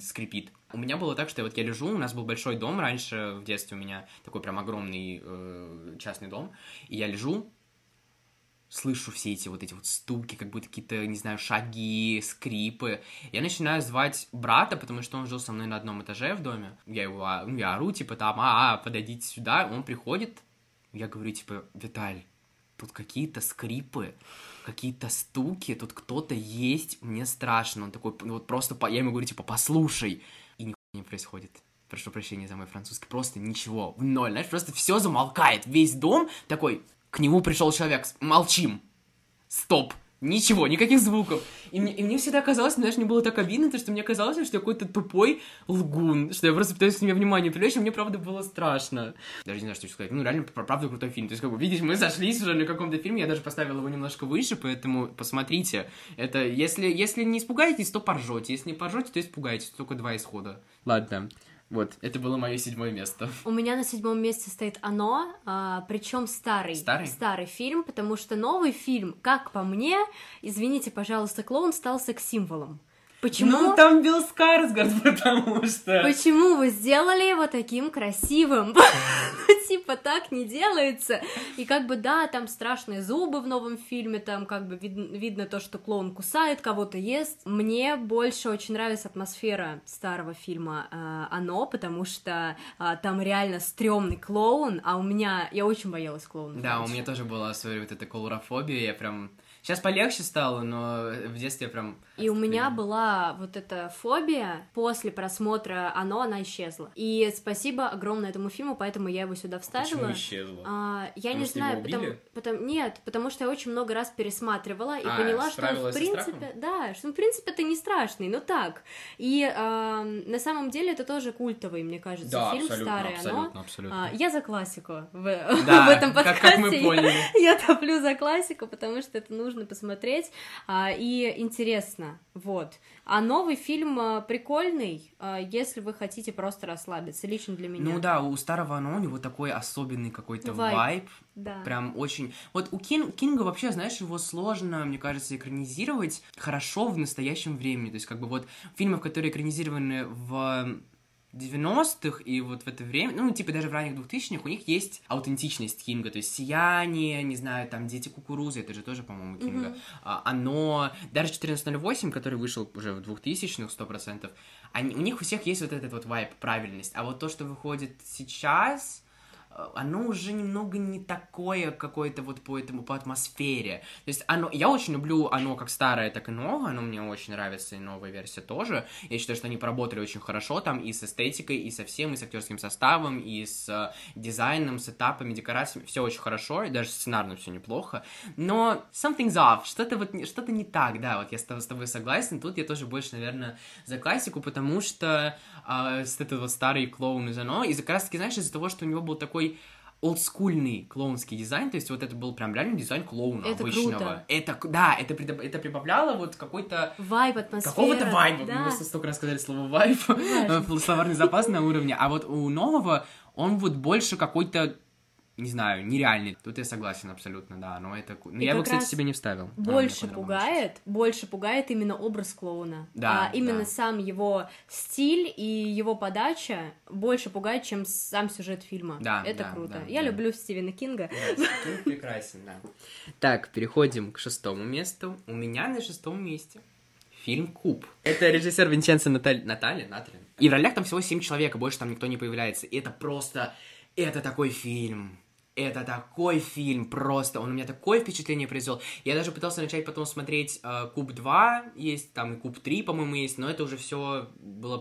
скрипит. У меня было так, что вот я лежу, у нас был большой дом раньше, в детстве у меня такой прям огромный э, частный дом, и я лежу, слышу все эти вот эти вот стуки, как будто какие-то, не знаю, шаги, скрипы. Я начинаю звать брата, потому что он жил со мной на одном этаже в доме. Я его, а, ну, я ору, типа, там, а, а, подойдите сюда. Он приходит, я говорю, типа, Виталь, тут какие-то скрипы, какие-то стуки, тут кто-то есть, мне страшно. Он такой, ну, вот просто, по... я ему говорю, типа, послушай. И нихуя не происходит. Прошу прощения за мой французский, просто ничего, ноль, знаешь, просто все замолкает, весь дом такой, к нему пришел человек, молчим, стоп, ничего, никаких звуков. И мне, и мне всегда казалось, знаешь, мне было так обидно, то, что мне казалось, что я какой-то тупой лгун, что я просто пытаюсь к себе внимание привлечь, и мне правда было страшно. Даже не знаю, что еще сказать. Ну, реально, пр- правда крутой фильм. То есть, как бы, видишь, мы сошлись уже на каком-то фильме, я даже поставил его немножко выше, поэтому посмотрите. Это, если, если не испугаетесь, то поржете. Если не поржете, то испугаетесь. Только два исхода. Ладно. Вот, это было мое седьмое место. У меня на седьмом месте стоит оно, причем старый, Старый? фильм, потому что новый фильм, как по мне, извините, пожалуйста, клоун стал секс-символом. Почему? Ну, там Билл Скарсгард, потому что... Почему вы сделали его таким красивым? Типа так не делается. И как бы да, там страшные зубы в новом фильме, там как бы вид- видно то, что клоун кусает, кого-то ест. Мне больше очень нравится атмосфера старого фильма э, «Оно», потому что э, там реально стрёмный клоун, а у меня... Я очень боялась клоуна. Да, у меня тоже была своя вот эта колорофобия, я прям... Сейчас полегче стало, но в детстве я прям... И у меня была вот эта фобия после просмотра «Оно», она исчезла. И спасибо огромное этому фильму, поэтому я его сюда вставила. исчезла? А, я Потому не знаю, потому, убили? потом- нет, потому что я очень много раз пересматривала и А, поняла, что он в принципе, да, что он в принципе это не страшный, но так. И а, на самом деле это тоже культовый, мне кажется, Да, фильм абсолютно, старый, абсолютно, оно. абсолютно. А, я за классику в, Да, в этом как- подкасте. как мы поняли. Я топлю за классику, потому что это нужно посмотреть а, и интересно, вот. А новый фильм а, прикольный, а, если вы хотите просто расслабиться, лично для меня. Ну да, у старого оно, у него такой особенный какой-то Вайб. вайб, Да. прям очень... Вот у Кин- Кинга вообще, знаешь, его сложно, мне кажется, экранизировать хорошо в настоящем времени, то есть как бы вот фильмов, которые экранизированы в 90-х и вот в это время, ну, типа даже в ранних 2000-х, у них есть аутентичность Кинга, то есть «Сияние», не знаю, там «Дети кукурузы», это же тоже, по-моему, Кинга. Мгм. А, оно, даже 1408, который вышел уже в 2000-х, 100%, они, у них у всех есть вот этот вот вайп, правильность, а вот то, что выходит сейчас, оно уже немного не такое какое-то вот по этому, по атмосфере. То есть оно, я очень люблю оно как старое, так и новое, оно мне очень нравится, и новая версия тоже. Я считаю, что они поработали очень хорошо там и с эстетикой, и со всем, и с актерским составом, и с э, дизайном, с этапами, декорациями, все очень хорошо, и даже сценарно все неплохо. Но something's off, что-то вот, что-то не так, да, вот я с тобой согласен, тут я тоже больше, наверное, за классику, потому что а, с этот вот старый клоун из оно, и как раз таки, знаешь, из-за того, что у него был такой олдскульный клоунский дизайн, то есть вот это был прям реально дизайн клоуна Это обычного. круто. Это, да, это, придоб- это прибавляло вот какой-то Вайб, атмосфера. какого-то вайба. Да. Мы столько раз сказали слово вайб, словарный запас на уровне. А вот у нового он вот больше какой-то не знаю, нереальный. Тут я согласен абсолютно, да. Но это... Но И я его, кстати, себе не вставил. Больше понравилось. пугает, больше пугает именно образ клоуна. Да, а именно да. сам его стиль и его подача больше пугает, чем сам сюжет фильма. Да, Это да, круто. да, Я да. люблю Стивена Кинга. Кинг прекрасен, да. Так, переходим к шестому месту. У меня на шестом месте фильм «Куб». Это режиссер Винченцо Наталь... Наталья? Наталья? И в ролях там всего семь человек, больше там никто не появляется. И это просто... Это такой фильм. Это такой фильм, просто, он у меня такое впечатление произвел. Я даже пытался начать потом смотреть э, Куб 2, есть там и Куб 3, по-моему, есть, но это уже все было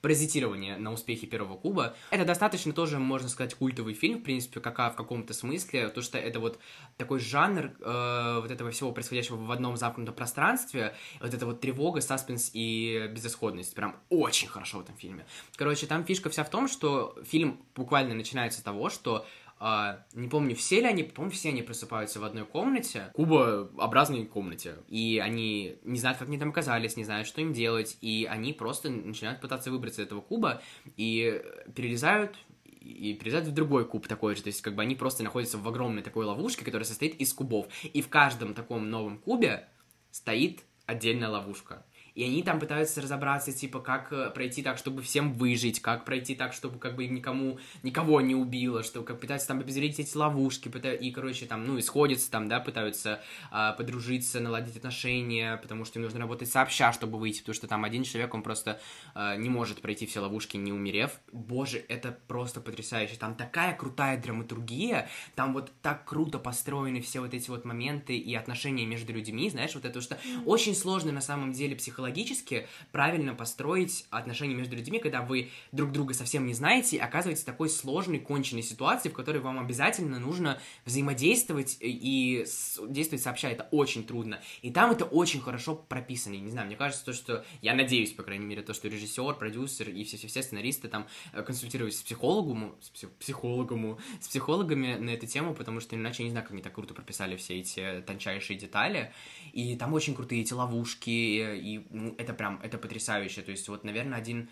паразитирование на успехе первого Куба. Это достаточно тоже, можно сказать, культовый фильм, в принципе, как в каком-то смысле, то, что это вот такой жанр э, вот этого всего происходящего в одном замкнутом пространстве, вот это вот тревога, саспенс и безысходность, прям очень хорошо в этом фильме. Короче, там фишка вся в том, что фильм буквально начинается с того, что Uh, не помню, все ли они, по-моему, все они просыпаются в одной комнате, кубообразной комнате, и они не знают, как они там оказались, не знают, что им делать, и они просто начинают пытаться выбраться из этого куба, и перелезают и перелезают в другой куб такой же, то есть как бы они просто находятся в огромной такой ловушке, которая состоит из кубов, и в каждом таком новом кубе стоит отдельная ловушка. И они там пытаются разобраться, типа, как э, пройти так, чтобы всем выжить, как пройти так, чтобы как бы никому, никого не убило, что как пытаются там обезвредить эти ловушки, пытаются, и, короче, там, ну, исходятся там, да, пытаются а, подружиться, наладить отношения, потому что им нужно работать сообща, чтобы выйти, потому что там один человек, он просто а, не может пройти все ловушки, не умерев. Боже, это просто потрясающе. Там такая крутая драматургия, там вот так круто построены все вот эти вот моменты и отношения между людьми, знаешь, вот это, что очень сложно на самом деле психологически психологически правильно построить отношения между людьми, когда вы друг друга совсем не знаете и оказываетесь в такой сложной, конченной ситуации, в которой вам обязательно нужно взаимодействовать и действовать сообща. Это очень трудно. И там это очень хорошо прописано. не знаю, мне кажется, то, что... Я надеюсь, по крайней мере, то, что режиссер, продюсер и все-все-все сценаристы там э, консультировались с психологом, с психологом, с психологами на эту тему, потому что иначе я не знаю, как они так круто прописали все эти тончайшие детали. И там очень крутые эти ловушки, и ну, это прям, это потрясающе. То есть вот, наверное, один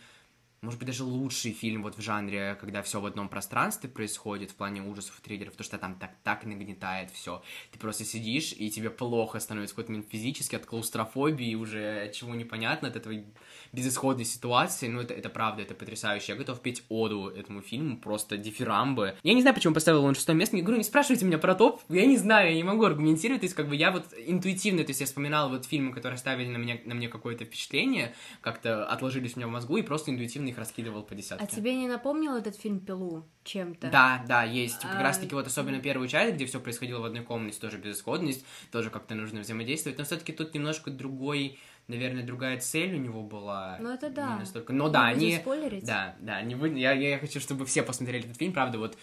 может быть, даже лучший фильм вот в жанре, когда все в одном пространстве происходит, в плане ужасов и триллеров, потому что там так, так нагнетает все. Ты просто сидишь, и тебе плохо становится какой-то момент физически от клаустрофобии, уже чего непонятно, от этого безысходной ситуации, ну, это, это правда, это потрясающе. Я готов петь оду этому фильму, просто дифирамбы. Я не знаю, почему поставил он шестое место, я говорю, не спрашивайте меня про топ, я не знаю, я не могу аргументировать, то есть, как бы, я вот интуитивно, то есть, я вспоминал вот фильмы, которые оставили на меня, на мне какое-то впечатление, как-то отложились у меня в мозгу, и просто интуитивно их раскидывал по десятке. А тебе не напомнил этот фильм «Пилу» чем-то? Да, да, есть, типа, как а... раз-таки вот особенно первую часть, где все происходило в одной комнате, тоже безысходность, тоже как-то нужно взаимодействовать, но все таки тут немножко другой наверное, другая цель у него была. Ну, это да. Не настолько... Но да, они... Да, да, не будем... я, я хочу, чтобы все посмотрели этот фильм, правда, вот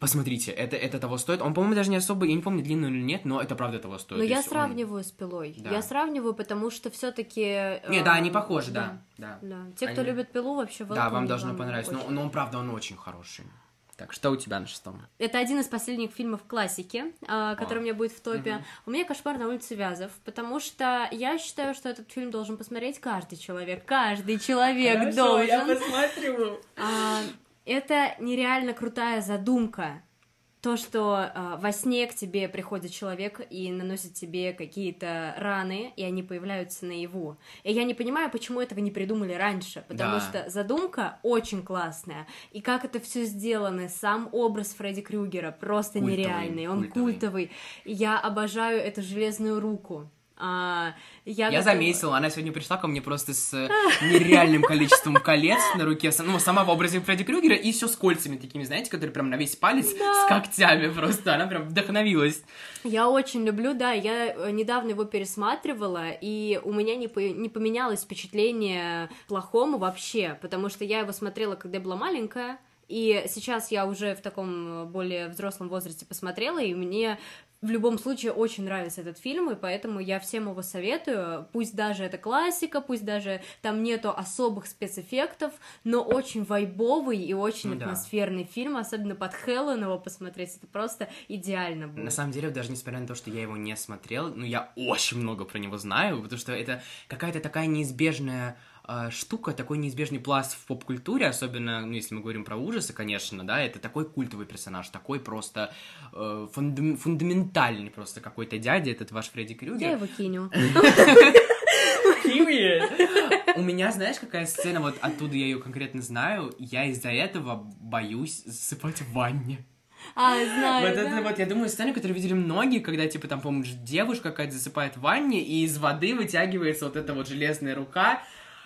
Посмотрите, это, это того стоит. Он, по-моему, даже не особо, я не помню, длинный или нет, но это правда того стоит. Но я сравниваю он... с пилой. Да. Я сравниваю, потому что все-таки. Не, э, да, они похожи, да. Да. да. да. Те, кто они... любит пилу, вообще Да, вам должно понравиться. Но, но он, правда, он очень хороший. Так, что у тебя на шестом? Это один из последних фильмов классики, а, который О. у меня будет в топе. Угу. У меня «Кошмар на улице Вязов», потому что я считаю, что этот фильм должен посмотреть каждый человек. Каждый человек Хорошо, должен. я посмотрю. А, это нереально крутая задумка то, что э, во сне к тебе приходит человек и наносит тебе какие-то раны, и они появляются наяву. И я не понимаю, почему этого не придумали раньше, потому да. что задумка очень классная. И как это все сделано, сам образ Фредди Крюгера просто культовый, нереальный, он культовый. культовый. Я обожаю эту железную руку. А, я, я готова... заметила, она сегодня пришла ко мне просто с нереальным количеством колец на руке, ну, сама в образе Фредди Крюгера, и все с кольцами такими, знаете, которые прям на весь палец да. с когтями просто, она прям вдохновилась. Я очень люблю, да, я э, недавно его пересматривала, и у меня не, по... не поменялось впечатление плохому вообще, потому что я его смотрела, когда я была маленькая, и сейчас я уже в таком более взрослом возрасте посмотрела, и мне в любом случае очень нравится этот фильм, и поэтому я всем его советую. Пусть даже это классика, пусть даже там нету особых спецэффектов, но очень вайбовый и очень ну, атмосферный да. фильм, особенно под Хэллоуин его посмотреть, это просто идеально будет. На самом деле, даже несмотря на то, что я его не смотрел, ну я очень много про него знаю, потому что это какая-то такая неизбежная штука, такой неизбежный пласт в поп-культуре, особенно, ну, если мы говорим про ужасы, конечно, да, это такой культовый персонаж, такой просто э, фундам- фундаментальный просто какой-то дядя, этот ваш Фредди Крюгер. Я его киню. У меня, знаешь, какая сцена, вот оттуда я ее конкретно знаю, я из-за этого боюсь засыпать в ванне. А, знаю, Вот да? это вот, я думаю, сцену, которую видели многие, когда, типа, там, помнишь, девушка какая-то засыпает в ванне, и из воды вытягивается вот эта вот железная рука,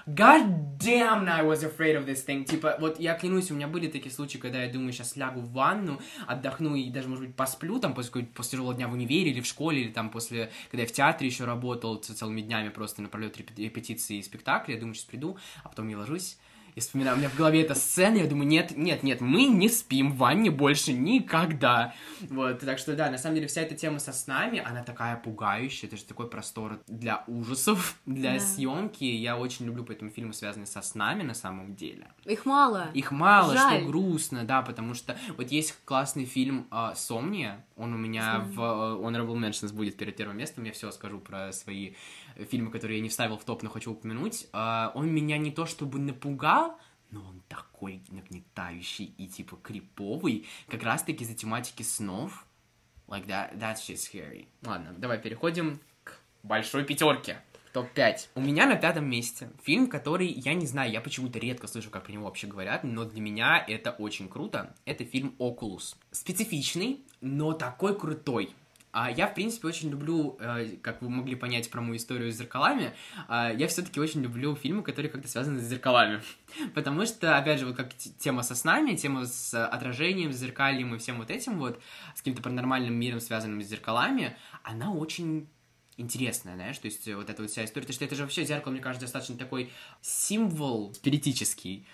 God damn, I was afraid of this thing. Типа, вот я клянусь, у меня были такие случаи, когда я думаю, сейчас лягу в ванну, отдохну и даже, может быть, посплю там после, после тяжелого дня в универе или в школе, или там после, когда я в театре еще работал целыми днями просто напролет репетиции и спектакля, я думаю, сейчас приду, а потом я ложусь, и вспоминаю, у меня в голове эта сцена, я думаю, нет, нет, нет, мы не спим в ванне больше никогда. Вот, так что да, на самом деле вся эта тема со снами, она такая пугающая, это же такой простор для ужасов, для да. съемки. Я очень люблю поэтому фильмы, связанные со снами на самом деле. Их мало. Их мало, Жаль. что грустно, да, потому что вот есть классный фильм э, «Сомния», он у меня Сомния. в э, Honorable Mentions будет перед первым местом, я все скажу про свои фильмы, которые я не вставил в топ, но хочу упомянуть, uh, он меня не то чтобы напугал, но он такой нагнетающий и типа криповый, как раз-таки из-за тематики снов. Like that, that's just scary. Ладно, давай переходим к большой пятерке. Топ-5. У меня на пятом месте фильм, который, я не знаю, я почему-то редко слышу, как про него вообще говорят, но для меня это очень круто. Это фильм «Окулус». Специфичный, но такой крутой. А я, в принципе, очень люблю, э, как вы могли понять про мою историю с зеркалами, а, я все-таки очень люблю фильмы, которые как-то связаны с зеркалами. Потому что, опять же, вот как тема со снами, тема с отражением, с зеркальем и всем вот этим вот, с каким-то паранормальным миром, связанным с зеркалами, она очень интересная, знаешь, то есть вот эта вот вся история, потому что это же вообще зеркало, мне кажется, достаточно такой символ спиритический,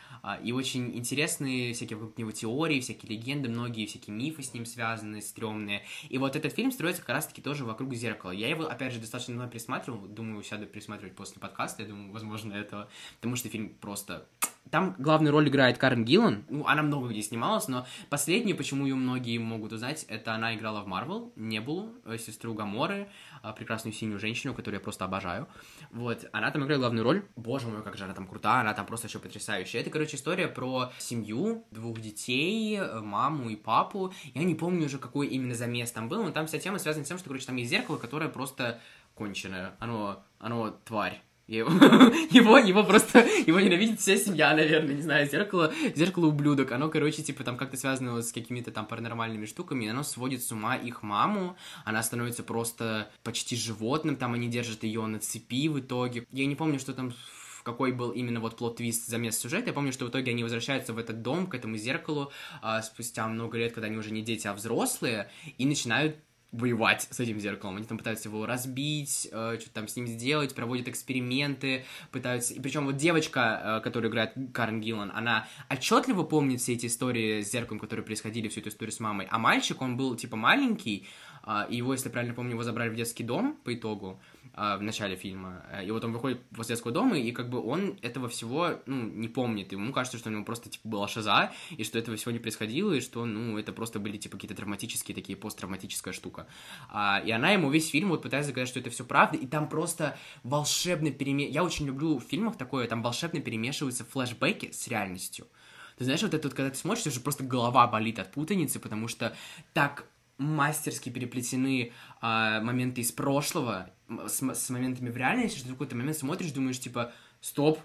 и очень интересные всякие вокруг него теории, всякие легенды, многие всякие мифы с ним связаны, стрёмные. И вот этот фильм строится как раз-таки тоже вокруг зеркала. Я его, опять же, достаточно много присматривал, думаю, сяду присматривать после подкаста, я думаю, возможно, этого, потому что фильм просто там главную роль играет Карен Гиллан. Ну, она много где снималась, но последнее, почему ее многие могут узнать, это она играла в Марвел, Небулу, э, сестру Гаморы, а, прекрасную синюю женщину, которую я просто обожаю. Вот, она там играет главную роль. Боже мой, как же она там крутая, она там просто еще потрясающая. Это, короче, история про семью, двух детей, э, маму и папу. Я не помню уже, какой именно замес там был, но там вся тема связана с тем, что, короче, там есть зеркало, которое просто конченое. Оно, оно тварь. Его, его, его просто, его ненавидит вся семья, наверное, не знаю, зеркало, зеркало ублюдок, оно, короче, типа, там как-то связано с какими-то там паранормальными штуками, оно сводит с ума их маму, она становится просто почти животным, там они держат ее на цепи в итоге. Я не помню, что там какой был именно вот плод-твист замес сюжета. Я помню, что в итоге они возвращаются в этот дом, к этому зеркалу, а, спустя много лет, когда они уже не дети, а взрослые, и начинают воевать с этим зеркалом. Они там пытаются его разбить, э, что-то там с ним сделать, проводят эксперименты, пытаются... И причем вот девочка, э, которая играет Карен Гиллан, она отчетливо помнит все эти истории с зеркалом, которые происходили, всю эту историю с мамой. А мальчик, он был типа маленький, э, и его, если правильно помню, его забрали в детский дом по итогу а, в начале фильма. И вот он выходит после детского дома, и как бы он этого всего, ну, не помнит. Ему кажется, что у него просто, типа, была шиза, и что этого всего не происходило, и что, ну, это просто были, типа, какие-то травматические такие, посттравматическая штука. А, и она ему весь фильм вот пытается сказать, что это все правда, и там просто волшебно переме... Я очень люблю в фильмах такое, там волшебно перемешиваются флешбеки с реальностью. Ты знаешь, вот это вот, когда ты смотришь, уже просто голова болит от путаницы, потому что так мастерски переплетены а, моменты из прошлого с, с моментами в реальности, что ты в какой-то момент смотришь, думаешь, типа, стоп,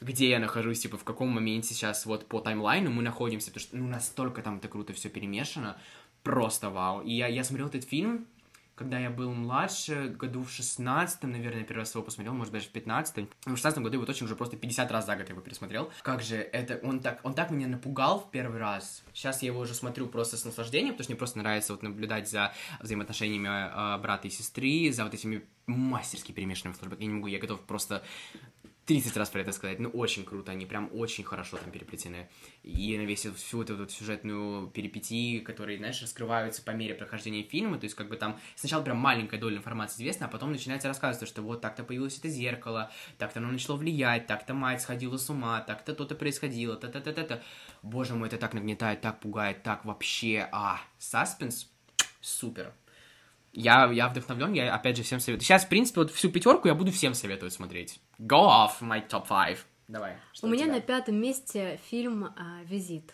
где я нахожусь, типа, в каком моменте сейчас вот по таймлайну мы находимся, потому что, ну, настолько там это круто все перемешано, просто вау. И я, я смотрел этот фильм, когда я был младше, году в 16 наверное, первый раз его посмотрел, может, даже в 15 В 16 году его точно уже просто 50 раз за год его пересмотрел. Как же это, он так, он так меня напугал в первый раз. Сейчас я его уже смотрю просто с наслаждением, потому что мне просто нравится вот наблюдать за взаимоотношениями э, брата и сестры, за вот этими мастерски перемешанными флешбеками. Я не могу, я готов просто 30 раз про это сказать, ну, очень круто, они прям очень хорошо там переплетены. И на весь всю эту вот сюжетную перипетии, которые, знаешь, раскрываются по мере прохождения фильма, то есть как бы там сначала прям маленькая доля информации известна, а потом начинается рассказывать, что вот так-то появилось это зеркало, так-то оно начало влиять, так-то мать сходила с ума, так-то то-то происходило, та-та-та-та-та. Боже мой, это так нагнетает, так пугает, так вообще, а, саспенс, супер. Я, я вдохновлен, я опять же всем советую. Сейчас, в принципе, вот всю пятерку я буду всем советовать смотреть. Go off my top five. Давай. У меня на пятом месте фильм а, «Визит».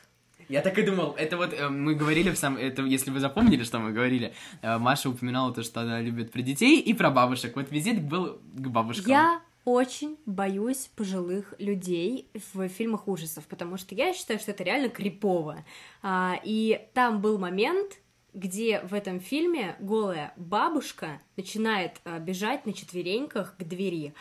Я так и думал. Это вот э, мы говорили в сам... Это, если вы запомнили, что мы говорили, э, Маша упоминала то, что она любит про детей и про бабушек. Вот визит был к бабушкам. Я очень боюсь пожилых людей в фильмах ужасов, потому что я считаю, что это реально крипово. А, и там был момент, где в этом фильме голая бабушка начинает а, бежать на четвереньках к двери.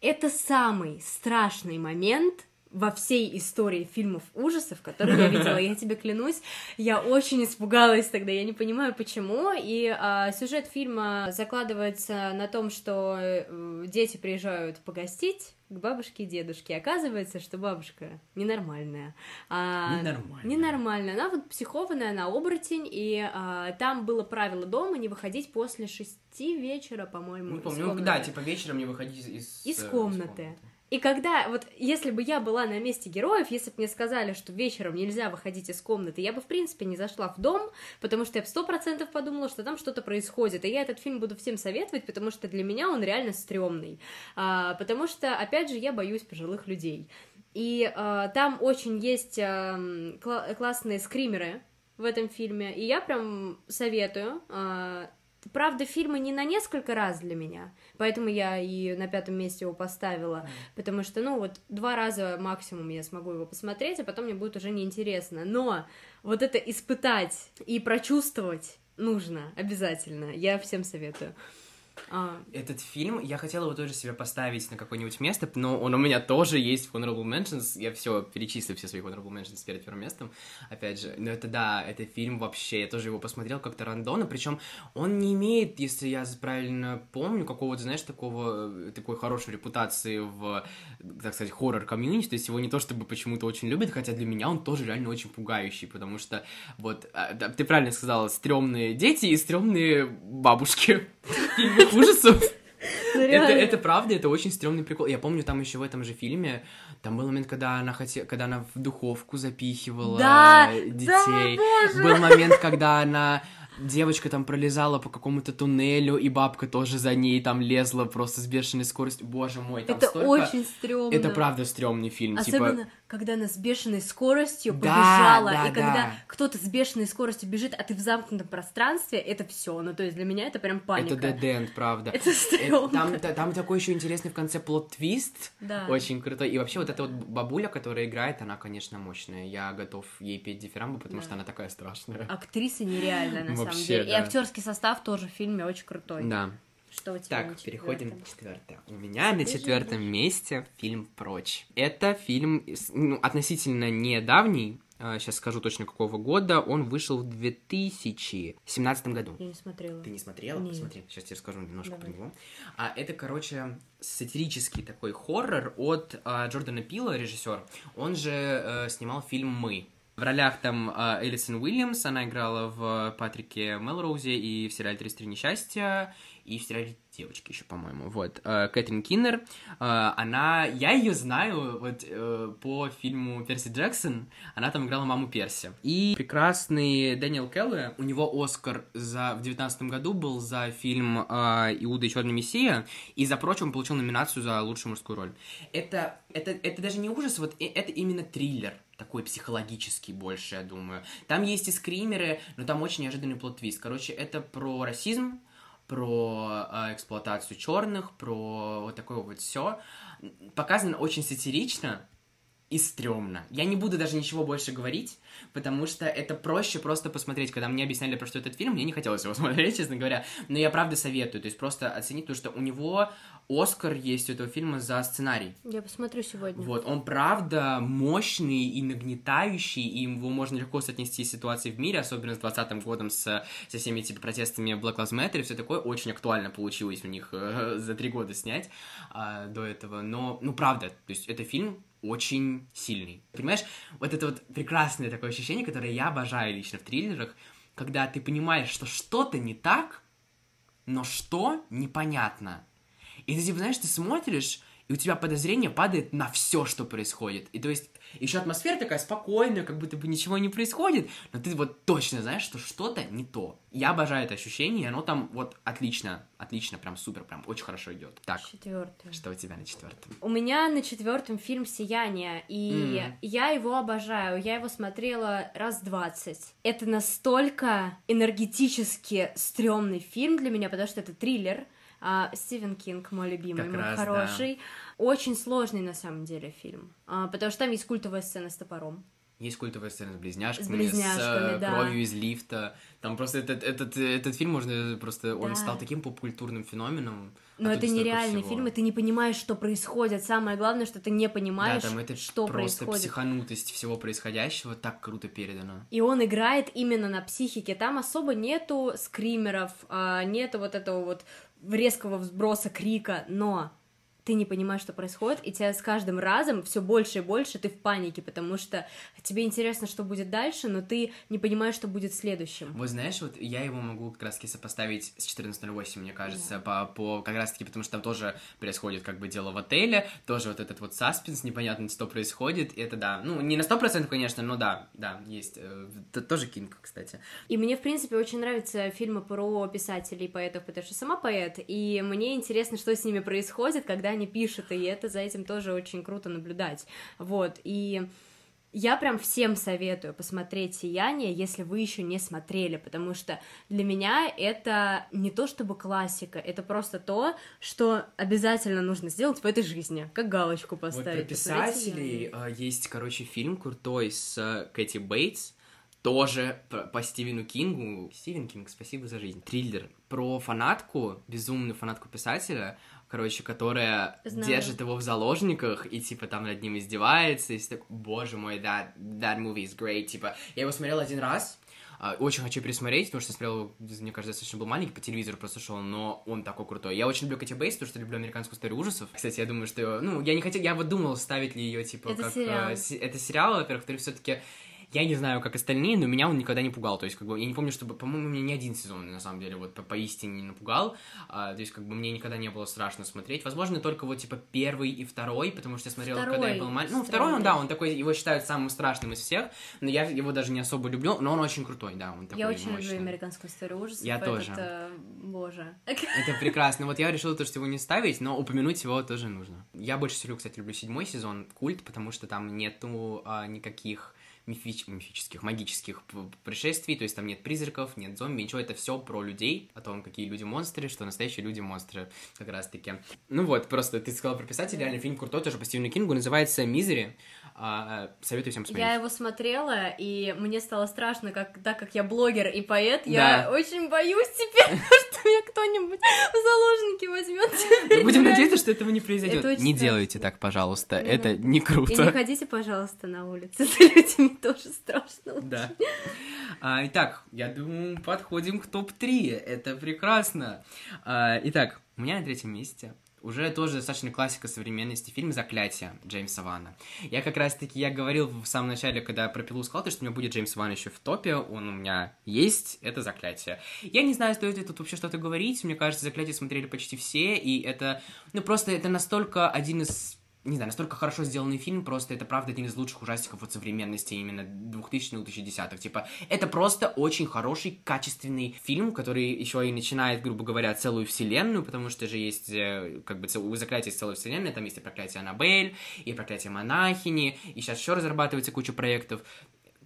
Это самый страшный момент во всей истории фильмов ужасов, которые я видела, я тебе клянусь, я очень испугалась тогда, я не понимаю почему, и а, сюжет фильма закладывается на том, что э, дети приезжают погостить к бабушке и дедушке, оказывается, что бабушка ненормальная. А, ненормальная. Ненормальная, она вот психованная, она оборотень, и а, там было правило дома не выходить после шести вечера, по-моему, Не помню, ну, да, типа вечером не выходить из... Из комнаты. Из комнаты. И когда, вот, если бы я была на месте героев, если бы мне сказали, что вечером нельзя выходить из комнаты, я бы, в принципе, не зашла в дом, потому что я бы сто процентов подумала, что там что-то происходит. И я этот фильм буду всем советовать, потому что для меня он реально стрёмный. А, потому что, опять же, я боюсь пожилых людей. И а, там очень есть а, кл- классные скримеры в этом фильме, и я прям советую. А, Правда, фильмы не на несколько раз для меня, поэтому я и на пятом месте его поставила, потому что, ну, вот два раза максимум я смогу его посмотреть, а потом мне будет уже неинтересно. Но вот это испытать и прочувствовать нужно обязательно. Я всем советую. А... Этот фильм, я хотела его тоже себе поставить на какое-нибудь место, но он у меня тоже есть в Honorable Mentions, я все перечислю, все свои Honorable Mentions перед первым местом, опять же, но это да, это фильм вообще, я тоже его посмотрел как-то рандомно, причем он не имеет, если я правильно помню, какого-то, знаешь, такого, э, такой хорошей репутации в, так сказать, хоррор-комьюнити, то есть его не то чтобы почему-то очень любят, хотя для меня он тоже реально очень пугающий, потому что, вот, а, ты правильно сказала, стрёмные дети и стрёмные бабушки ужасов. Ну, это, это правда, это очень стрёмный прикол. Я помню, там еще в этом же фильме, там был момент, когда она хотела, когда она в духовку запихивала да, детей. Да, был момент, когда она девочка там пролезала по какому-то туннелю, и бабка тоже за ней там лезла просто с бешеной скоростью. Боже мой, там Это столько... очень стрёмно. Это правда стрёмный фильм, типа Особенно, типа когда она с бешеной скоростью да, побежала, да, и когда да. кто-то с бешеной скоростью бежит, а ты в замкнутом пространстве, это все. Ну, то есть для меня это прям паника. Это end, правда. Это стрёмно. Там, там такой еще интересный в конце плод-твист. Да. Очень крутой. И вообще вот эта вот бабуля, которая играет, она, конечно, мощная. Я готов ей петь дифирамбу, потому да. что она такая страшная. Актриса нереальная, на самом деле. Да. И актерский состав тоже в фильме очень крутой. Да. Что у тебя Так, переходим на четвертое. У меня на четвертом месте фильм «Прочь». Это фильм ну, относительно недавний, сейчас а, скажу точно какого года, он вышел в 2017 году. Я не смотрела. Ты не смотрела? Нет. Посмотри, сейчас тебе расскажу немножко Давай. про него. А, это, короче, сатирический такой хоррор от а, Джордана Пила, режиссер. Он же а, снимал фильм «Мы». В ролях там а, Элисон Уильямс, она играла в Патрике Мелроузе и в сериале «33 несчастья», и в сериале девочки еще, по-моему. Вот. Э, Кэтрин Киннер, э, она... Я ее знаю вот э, по фильму Перси Джексон. Она там играла маму Перси. И прекрасный Дэниел Келлы, у него Оскар за... в девятнадцатом году был за фильм «Иуда и Черный Мессия», и за прочее он получил номинацию за лучшую мужскую роль. Это, это, это даже не ужас, вот это именно триллер такой психологический больше, я думаю. Там есть и скримеры, но там очень неожиданный плод-твист. Короче, это про расизм, про э, эксплуатацию черных, про вот такое вот все. Показано очень сатирично, и стрёмно. Я не буду даже ничего больше говорить, потому что это проще просто посмотреть. Когда мне объясняли, про что этот фильм, мне не хотелось его смотреть, честно говоря. Но я правда советую, то есть просто оценить, потому что у него Оскар есть у этого фильма за сценарий. Я посмотрю сегодня. Вот, он правда мощный и нагнетающий, и его можно легко соотнести с ситуацией в мире, особенно с 20 годом, с, со всеми типа протестами Black Lives Matter и все такое. Очень актуально получилось у них э, за три года снять э, до этого. Но, ну, правда, то есть это фильм очень сильный. Понимаешь, вот это вот прекрасное такое ощущение, которое я обожаю лично в триллерах, когда ты понимаешь, что что-то не так, но что непонятно. И ты, типа, знаешь, ты смотришь, и у тебя подозрение падает на все, что происходит. И то есть еще атмосфера такая спокойная, как будто бы ничего не происходит, но ты вот точно знаешь, что что-то не то. Я обожаю это ощущение, и оно там вот отлично, отлично, прям супер, прям очень хорошо идет. Так. Четвертое. Что у тебя на четвертом? У меня на четвертом фильм Сияние, и mm. я его обожаю. Я его смотрела раз двадцать. Это настолько энергетически стрёмный фильм для меня, потому что это триллер а, Стивен Кинг, мой любимый, как мой раз, хороший. Да. Очень сложный на самом деле фильм, а, потому что там есть культовая сцена с топором. Есть культовая сцена с близняшками, С близняшками, с да. кровью из лифта. Там просто этот, этот, этот фильм можно просто... Он Да. стал таким попкультурным феноменом. Но а это нереальный всего. фильм, и ты не понимаешь, что происходит. Самое главное, что ты не понимаешь, да, там это что просто происходит. психанутость всего происходящего так круто передано. И он играет именно на психике. Там особо нету скримеров, а, нету вот этого вот резкого взброса крика, но ты не понимаешь, что происходит, и тебя с каждым разом все больше и больше ты в панике, потому что тебе интересно, что будет дальше, но ты не понимаешь, что будет следующим. Вот знаешь, вот я его могу как раз-таки сопоставить с 14.08, мне кажется, по, по как раз-таки, потому что там тоже происходит как бы дело в отеле, тоже вот этот вот саспенс, непонятно, что происходит, и это да, ну, не на 100%, конечно, но да, да, есть, это тоже Кинг, кстати. И мне, в принципе, очень нравятся фильмы про писателей и поэтов, потому что сама поэт, и мне интересно, что с ними происходит, когда они пишут, и это за этим тоже очень круто наблюдать. Вот, и я прям всем советую посмотреть «Сияние», если вы еще не смотрели, потому что для меня это не то чтобы классика, это просто то, что обязательно нужно сделать в этой жизни, как галочку Вот поставить. про Посмотреть писателей э, есть, короче, фильм крутой с э, Кэти Бейтс, тоже по Стивену Кингу. Стивен Кинг, спасибо за жизнь. Триллер про фанатку, безумную фанатку писателя, короче, которая Знаю. держит его в заложниках и, типа, там над ним издевается, и все так, боже мой, that, that movie is great, типа. Я его смотрел один раз, а, очень хочу пересмотреть, потому что смотрел, мне кажется, достаточно был маленький, по телевизору просто шел, но он такой крутой. Я очень люблю Кэти Бейс, потому что люблю американскую историю ужасов. Кстати, я думаю, что, ну, я не хотел, я вот думал, ставить ли ее, типа, Это как... сериал. э, это сериал, во-первых, который все-таки я не знаю, как остальные, но меня он никогда не пугал. То есть, как бы, я не помню, чтобы, по-моему, меня ни один сезон, на самом деле, вот по поистине не напугал. А, то есть, как бы, мне никогда не было страшно смотреть. Возможно, только вот, типа, первый и второй, потому что я смотрел, когда я Второй был маленький. Ну, второй, он, да, он такой, его считают самым страшным из всех, но я его даже не особо люблю, но он очень крутой, да, он такой Я очень мощный. люблю американскую историю ужасов. Я тоже. э, боже. Это прекрасно. Вот я решил то, что его не ставить, но упомянуть его тоже нужно. Я больше всего, кстати, люблю седьмой сезон Культ, потому что там нету а, никаких мифич- мифических, магических пришествий, то есть там нет призраков, нет зомби, ничего, это все про людей, о том, какие люди монстры, что настоящие люди монстры, как раз таки. Ну вот, просто ты сказала про писателя, реально фильм крутой, тоже по Стивену Кингу, называется «Мизери», советую всем посмотреть. Я его смотрела, и мне стало страшно, как, так как я блогер и поэт, я Да. очень боюсь теперь, что меня кто-нибудь в заложники возьмет. Будем надеяться, что этого не произойдет. Не делайте так, пожалуйста, это не И круто. не ходите, пожалуйста, на улице за людьми, тоже страшно. Да. А, итак, я думаю, подходим к топ-3. Это прекрасно. А, итак, у меня на третьем месте уже тоже достаточно классика современности фильм «Заклятие» Джеймса Вана. Я как раз-таки, я говорил в самом начале, когда про пилу сказал, то, что у меня будет Джеймс Ван еще в топе, он у меня есть, это «Заклятие». Я не знаю, стоит ли тут вообще что-то говорить, мне кажется, «Заклятие» смотрели почти все, и это, ну, просто это настолько один из не знаю, настолько хорошо сделанный фильм, просто это правда один из лучших ужастиков от современности именно 2000-2010-х. Типа, это просто очень хороший, качественный фильм, который еще и начинает, грубо говоря, целую вселенную, потому что же есть, э, как бы, у заклятия есть целая вселенная, там есть и проклятие Аннабель, и проклятие монахини, и сейчас еще разрабатывается куча проектов.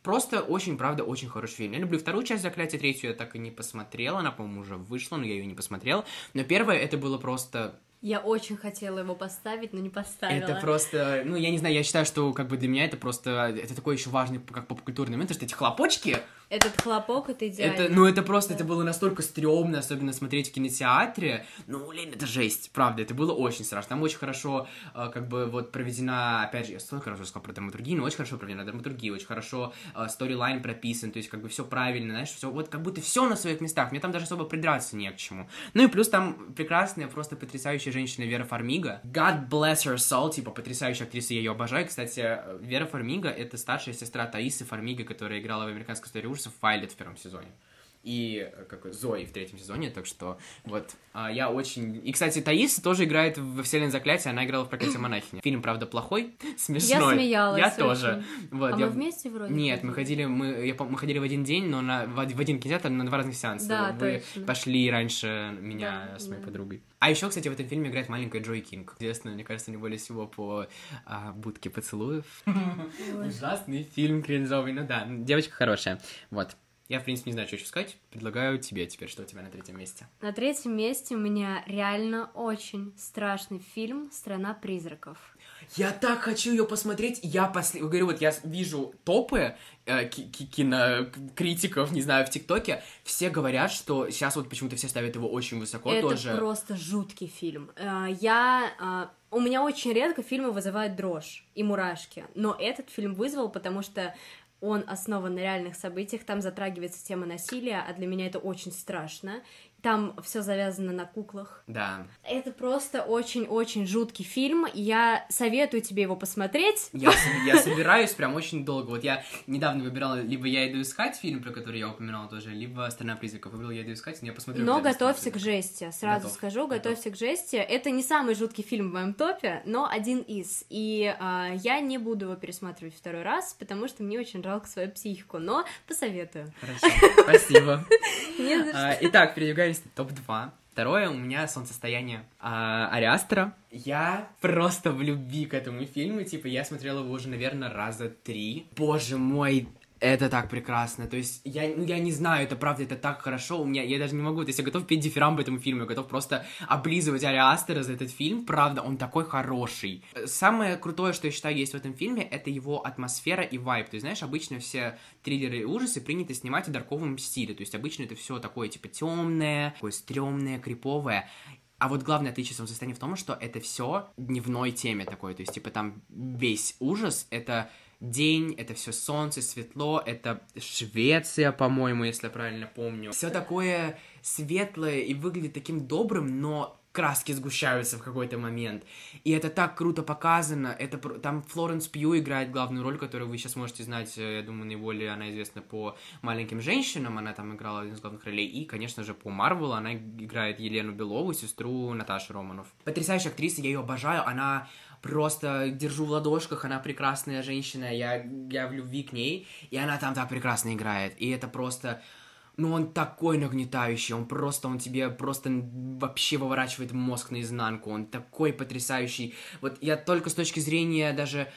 Просто очень, правда, очень хороший фильм. Я люблю вторую часть «Заклятия», третью я так и не посмотрел, она, по-моему, уже вышла, но я ее не посмотрел. Но первая, это было просто Я очень хотела его поставить, но не поставила. это просто, ну, я не знаю, я считаю, что как бы для меня это просто, это такой еще важный как попкультурный момент, что эти хлопочки, Этот хлопок, это идеально. это, ну, это просто, Да. это было настолько стрёмно, особенно смотреть в кинотеатре, ну, блин, это жесть, правда, это было очень страшно, там очень хорошо, э, как бы, вот, проведена, опять же, я столько раз сказал про драматургию, но очень хорошо проведена драматургия, очень хорошо э, сторилайн прописан, то есть, как бы, все правильно, знаешь, все, вот, как будто все на своих местах, мне там даже особо придраться не к чему. Ну, и плюс там прекрасная, просто потрясающая женщина Вера Фармига, God bless her soul, типа, потрясающая актриса, я ее обожаю, кстати, э, Вера Фармига — это старшая сестра Таисы Фармига, которая играла в «Американской истории ужасов» Вайлет в первом сезоне и э, как Зои в третьем сезоне, так что вот а, я очень... И, кстати, Таиса тоже играет во вселенной Заклятия, она играла в Проклятие монахини. Фильм, правда, плохой, смешной. смеялась Я очень. тоже. Вот, А я- мы вместе вроде Нет, мы ходили, мы, я, мы ходили в один день, но на, в, в один кинотеатр, на два разных сеанса. Да, Вы точно. пошли раньше меня Да, с моей да. подругой. А еще, кстати, в этом фильме играет маленькая Джой Кинг. Известно, мне кажется, не более всего по а, будке поцелуев. Ужасный фильм кринжовый, ну да, девочка хорошая. Вот. Я, в принципе, не знаю, что еще сказать. Предлагаю тебе теперь, что у тебя на третьем месте. На третьем месте у меня реально очень страшный фильм «Страна призраков». Я так хочу ее посмотреть. Я после... говорю, вот я вижу топы э, кинокритиков, не знаю, в ТикТоке. Все говорят, что сейчас вот почему-то все ставят его очень высоко Это тоже. просто жуткий фильм. Э, я... Э, у меня очень редко фильмы вызывают дрожь и мурашки, но этот фильм вызвал, потому что он основан на реальных событиях, там затрагивается тема насилия, а для меня это очень страшно. Там все завязано на куклах. Да. Это просто очень-очень жуткий фильм. Я советую тебе его посмотреть. Я, я собираюсь прям очень долго. Вот я недавно выбирала, либо я иду искать фильм, про который я упоминала тоже, либо «Страна призраков». Выбрала «Я иду искать», но я посмотрю. Но готовься к жести, сразу Готов. скажу, Готов. готовься к жести. Это не самый жуткий фильм в моем топе, но один из. И а, я не буду его пересматривать второй раз, потому что мне очень жалко свою психику, но посоветую. Хорошо, спасибо. А, Итак, передвигаемся на топ-2. Второе у меня «Солнцестояние» а, Ариастера. Я просто в любви к этому фильму, типа, я смотрела его уже, наверное, раза три. Боже мой, это так прекрасно. То есть, я, ну, я не знаю, это правда, это так хорошо. У меня, я даже не могу, то есть, я готов петь дифирамб этому фильму, я готов просто облизывать Ари Астера за этот фильм. Правда, он такой хороший. Самое крутое, что я считаю есть в этом фильме, это его атмосфера и вайб. Ты знаешь, обычно все триллеры и ужасы принято снимать в дарковом стиле. То есть, обычно это все такое, типа, темное, такое стрёмное, криповое. А вот главное отличие состояние в том, что это все дневной теме такой. То есть, типа, там весь ужас это день, это все солнце, светло, это Швеция, по-моему, если я правильно помню. Все такое светлое и выглядит таким добрым, но краски сгущаются в какой-то момент. И это так круто показано. Это там Флоренс Пью играет главную роль, которую вы сейчас можете знать, э, я думаю, наиболее она известна по маленьким женщинам. Она там играла один из главных ролей. И, конечно же, по Марвелу она играет Елену Белову, сестру Наташи Романов. Потрясающая актриса, я ее обожаю. Она просто держу в ладошках, она прекрасная женщина, я, я в любви к ней, и она там так прекрасно играет. И это просто ну, он такой нагнетающий, он просто, он тебе просто вообще выворачивает мозг наизнанку, он такой потрясающий. Вот я только с точки зрения даже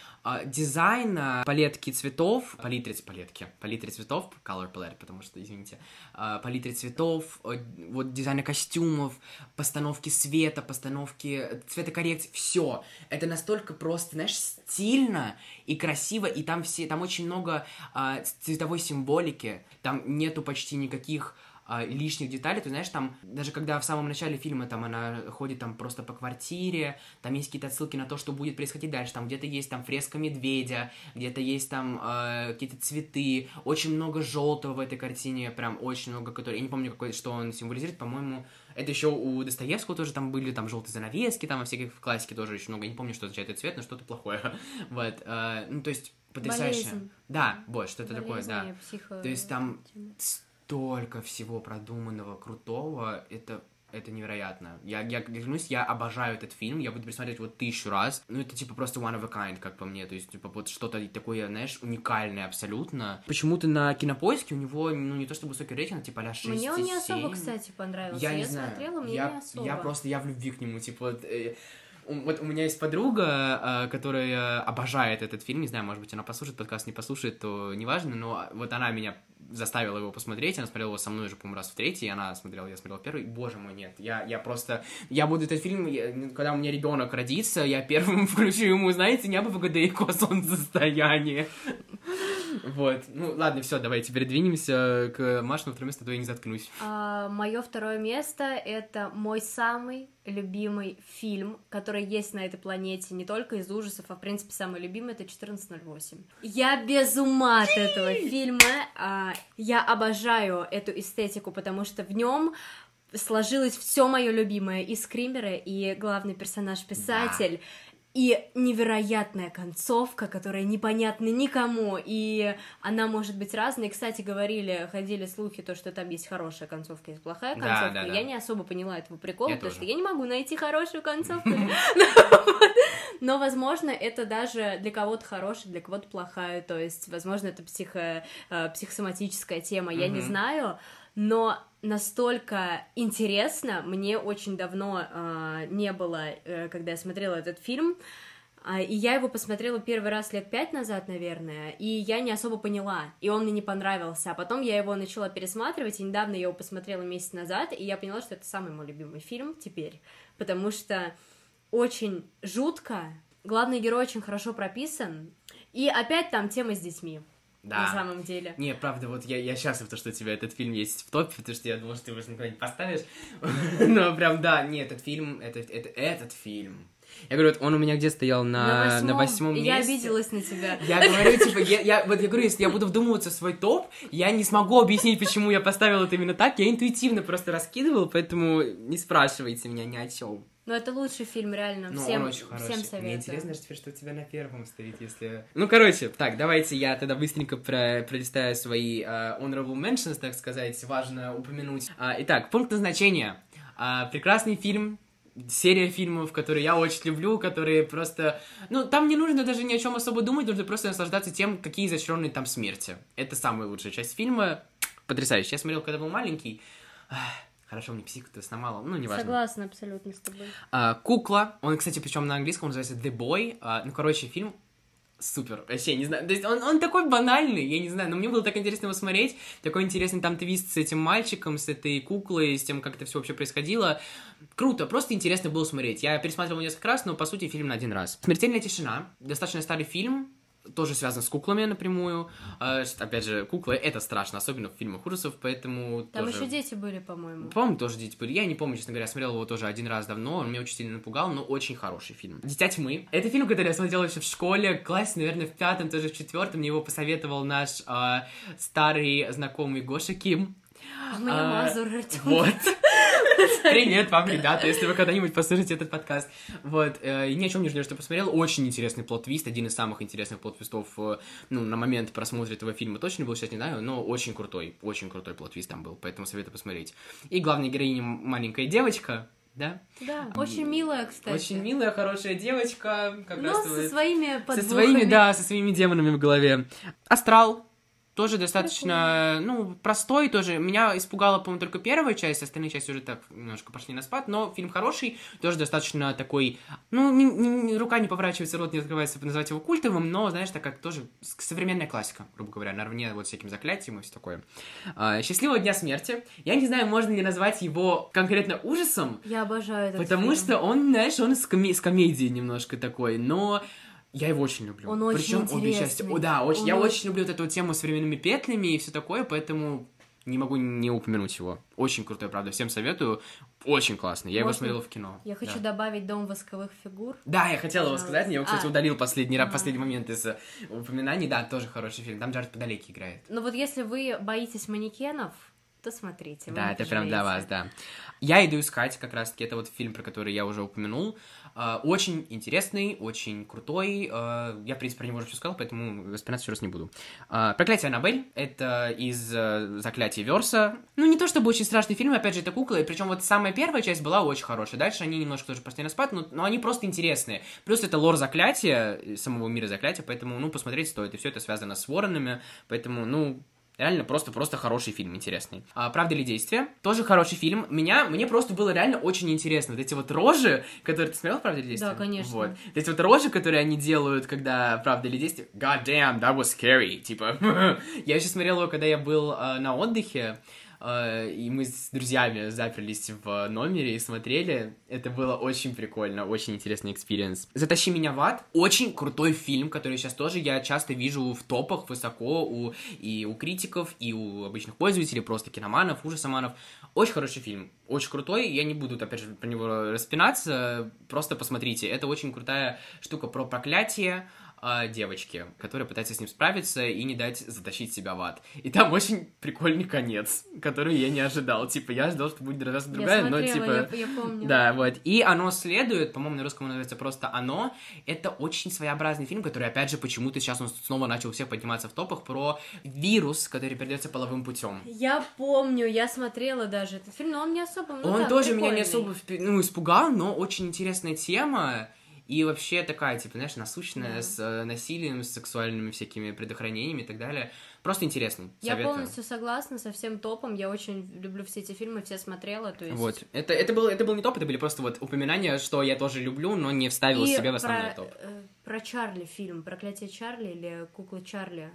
дизайна палетки цветов, палитры, палетки, палитры цветов, color palette, потому что, извините, а, палитры цветов, э, вот дизайна костюмов, постановки света, постановки цветокоррекции, все. Это настолько просто, знаешь, стильно и красиво, и там все, там очень много а, цветовой символики, там нету почти никаких а, лишних деталей, ты знаешь, там, даже когда в самом начале фильма там она ходит там просто по квартире, там есть какие-то отсылки на то, что будет происходить дальше, там где-то есть там фреска медведя, где-то есть там э, какие-то цветы, очень много желтого в этой картине, прям очень много, который, я не помню, какой, что он символизирует, по-моему, это еще у Достоевского тоже там были, там желтые занавески, там во всяких в классике тоже очень много, я не помню, что означает этот цвет, но что-то плохое, вот, э, ну, то есть, потрясающе. Болезнь. Да, вот, что-то такое, да. психо- То есть там столько всего продуманного, крутого, это это невероятно. Я, я клянусь, я обожаю этот фильм, я буду пересматривать вот тысячу раз. Ну, это, типа, просто one of a kind, как по мне. То есть, типа, вот что-то такое, знаешь, уникальное абсолютно. Почему-то на Кинопоиске у него, ну, не то чтобы высокий рейтинг, типа, а 6 Мне он не 7. особо, кстати, понравился. Я не знаю. смотрела, мне я, не особо. я просто, я в любви к нему, типа, вот, э, вот у меня есть подруга, э, которая обожает этот фильм, не знаю, может быть, она послушает подкаст, не послушает, то неважно, но вот она меня заставила его посмотреть, она смотрела его со мной уже, по-моему, раз в третий, она смотрела, я смотрел первый, боже мой, нет, я, я просто, я буду этот фильм, я- когда у меня ребенок родится, я первым включу ему, знаете, небо в ГДИКО солнцестояние. Вот, ну ладно, все, давайте передвинемся к Машину второе место, а то я не заткнусь. Мое второе место это мой самый любимый фильм, который есть на этой планете, не только из ужасов, а в принципе самый любимый это 1408. Я без ума от этого фильма. а, Я обожаю эту эстетику, потому что в нем сложилось все мое любимое и скримеры, и главный персонаж писатель. И невероятная концовка, которая непонятна никому, и она может быть разной. Кстати, говорили, ходили слухи, то, что там есть хорошая концовка, есть плохая Да, концовка. да, да. Я не особо поняла этого прикола, Я потому тоже. что я не могу найти хорошую концовку. Но, возможно, это даже для кого-то хорошая, для кого-то плохая. То есть, возможно, это э, психосоматическая тема, я не знаю. Но настолько интересно, мне очень давно э, не было, э, когда я смотрела этот фильм. А, И я его посмотрела первый раз лет пять назад, наверное, и я не особо поняла, и он мне не понравился. А потом я его начала пересматривать, и недавно я его посмотрела месяц назад, и я поняла, что это самый мой любимый фильм теперь, потому что очень жутко, главный герой очень хорошо прописан, и опять там тема с детьми. Да. На самом деле. Не, правда, вот я, я счастлив, то, что у тебя этот фильм есть в топе, потому что я думал, что ты его никуда не поставишь. Но прям, да, не, этот фильм, это, это, этот фильм. Я говорю, вот он у меня где стоял на, на восьмом месте. Я обиделась на тебя. Я говорю, типа, я, я, вот я говорю, если я буду вдумываться в свой топ, я не смогу объяснить, почему я поставил это именно так. Я интуитивно просто раскидывал, поэтому не спрашивайте меня ни о чем. Но это лучший фильм, реально. Ну, всем, он очень хороший. всем советую. Мне интересно же теперь, что у тебя на первом стоит, если... Ну, короче, так, давайте я тогда быстренько про пролистаю свои uh, honorable mentions, так сказать, важно упомянуть. Uh, итак, пункт назначения. Uh, прекрасный фильм, серия фильмов, которые я очень люблю, которые просто... Ну, там не нужно даже ни о чем особо думать, нужно просто наслаждаться тем, какие изощренные там смерти. Это самая лучшая часть фильма. Потрясающе. Я смотрел, когда был маленький. Хорошо, мне психику-то сломала, ну, неважно. Согласна абсолютно с тобой. А, Кукла, он, кстати, причем на английском называется The Boy. А, ну, короче, фильм супер. Вообще, не знаю. То есть он, он такой банальный, я не знаю, но мне было так интересно его смотреть. Такой интересный там твист с этим мальчиком, с этой куклой, с тем, как это все вообще происходило. Круто, просто интересно было смотреть. Я пересматривал несколько раз, но по сути фильм на один раз. Смертельная тишина. Достаточно старый фильм, тоже связан с куклами напрямую. Э, опять же, куклы это страшно, особенно в фильмах ужасов, поэтому Там тоже... еще дети были, по-моему. По-моему, тоже дети были. Я не помню, честно говоря, смотрел его тоже один раз давно, он меня очень сильно напугал, но очень хороший фильм. «Дитя тьмы». Это фильм, который я смотрел еще в школе, классе, наверное, в пятом, тоже в четвертом. Мне его посоветовал наш э, старый знакомый Гоша Ким. А мне А, Мазур Артём. Вот. Привет вам, ребята, если вы когда-нибудь послушаете этот подкаст. Вот, э, и ни о чем не жалею, что посмотрел. Очень интересный plot twist, один из самых интересных plot twist ов, э, ну, на момент просмотра этого фильма точно был, сейчас не знаю, но очень крутой, очень крутой plot twist там был, поэтому советую посмотреть. И главная героиня маленькая девочка, да? Да, очень милая, кстати. Очень милая, хорошая девочка, как Но раз со вот- своими со подвохами. своими, да, со своими демонами в голове. Астрал. Тоже достаточно, ну, простой тоже. Меня испугала, по-моему, только первая часть, остальные части уже так немножко пошли на спад, но фильм хороший, тоже достаточно такой, ну, не- не- рука не поворачивается, рот не открывается назвать его культовым, но, знаешь, так как тоже с- современная классика, грубо говоря, наравне вот всяким заклятием и все такое. А, Счастливого дня смерти. Я не знаю, можно ли назвать его конкретно ужасом, Я обожаю этот Потому фильм. что он, знаешь, он с, коме- с комедией немножко такой, но я его очень люблю. Он очень Причем обе интересный. части. О, да, очень, Он я очень- очень люблю вот эту тему с временными петлями и все такое, поэтому не могу не упомянуть его. Очень крутой, правда, всем советую. Очень классный. Я его Можно? смотрел в кино. Я хочу да. добавить «Дом восковых фигур». Да, я хотела его Пожалуйста. сказать, я его, кстати, А. удалил последний А. последний момент из э, упоминаний. Да, тоже хороший фильм. Там Джаред Падалеки играет. Но вот если вы боитесь манекенов, то смотрите. Да, это прям для вас, да. Я иду искать, как раз-таки, это вот фильм, про который я уже упомянул. А, Очень интересный, очень крутой. А, Я, в принципе, про него уже все сказал, поэтому воспоминать еще раз не буду. А, Проклятие Аннабель. Это из э, Заклятия Верса. Ну, не то чтобы очень страшный фильм, опять же, это кукла. И причем вот самая первая часть была очень хорошая. Дальше они немножко тоже на спад, но, но они просто интересные. Плюс это лор Заклятия, э, самого мира Заклятия, поэтому, ну, посмотреть стоит. И все это связано с воронами, поэтому, ну, Реально просто-просто хороший фильм, интересный. А, Правда или действие? Тоже хороший фильм. Меня, мне просто было реально очень интересно. Вот эти вот рожи, которые... Ты смотрел «Правда или действие»? Да, конечно. Вот. Вот эти вот рожи, которые они делают, когда «Правда или действие»? God damn, that was scary. Типа, я еще смотрел его, когда я был э, на отдыхе, и мы с друзьями заперлись в номере и смотрели. Это было очень прикольно, очень интересный experience. «Затащи меня в ад» — очень крутой фильм, который сейчас тоже я часто вижу в топах высоко у, и у критиков, и у обычных пользователей, просто киноманов, ужасоманов. Очень хороший фильм, очень крутой. Я не буду, опять же, про него распинаться, просто посмотрите. Это очень крутая штука про проклятие, а, девочки, которая пытается с ним справиться и не дать затащить себя в ад. И там очень прикольный конец, который я не ожидал. Типа, я ожидал, что будет раз другая, я но смотрела, типа... я, я помню. Да, вот. И оно следует, по-моему, на русском называется просто «Оно». Это очень своеобразный фильм, который, опять же, почему-то сейчас он снова начал у всех подниматься в топах, про вирус, который передается половым путем. Я помню, я смотрела даже этот фильм, но он не особо... ну Он да, тоже меня не прикольный. особо ну, испугал, но очень интересная тема. И вообще такая, типа, знаешь, насущная, Да. с э, насилием, с сексуальными всякими предохранениями и так далее. Просто интересный. Я Советую. полностью согласна со всем топом, я очень люблю все эти фильмы, все смотрела, то есть... Вот. Это, это, был, это был не топ, это были просто вот упоминания, что я тоже люблю, но не вставил И себя в основной про, топ. э, про Чарли фильм, «Проклятие Чарли» или «Кукла Чарли»,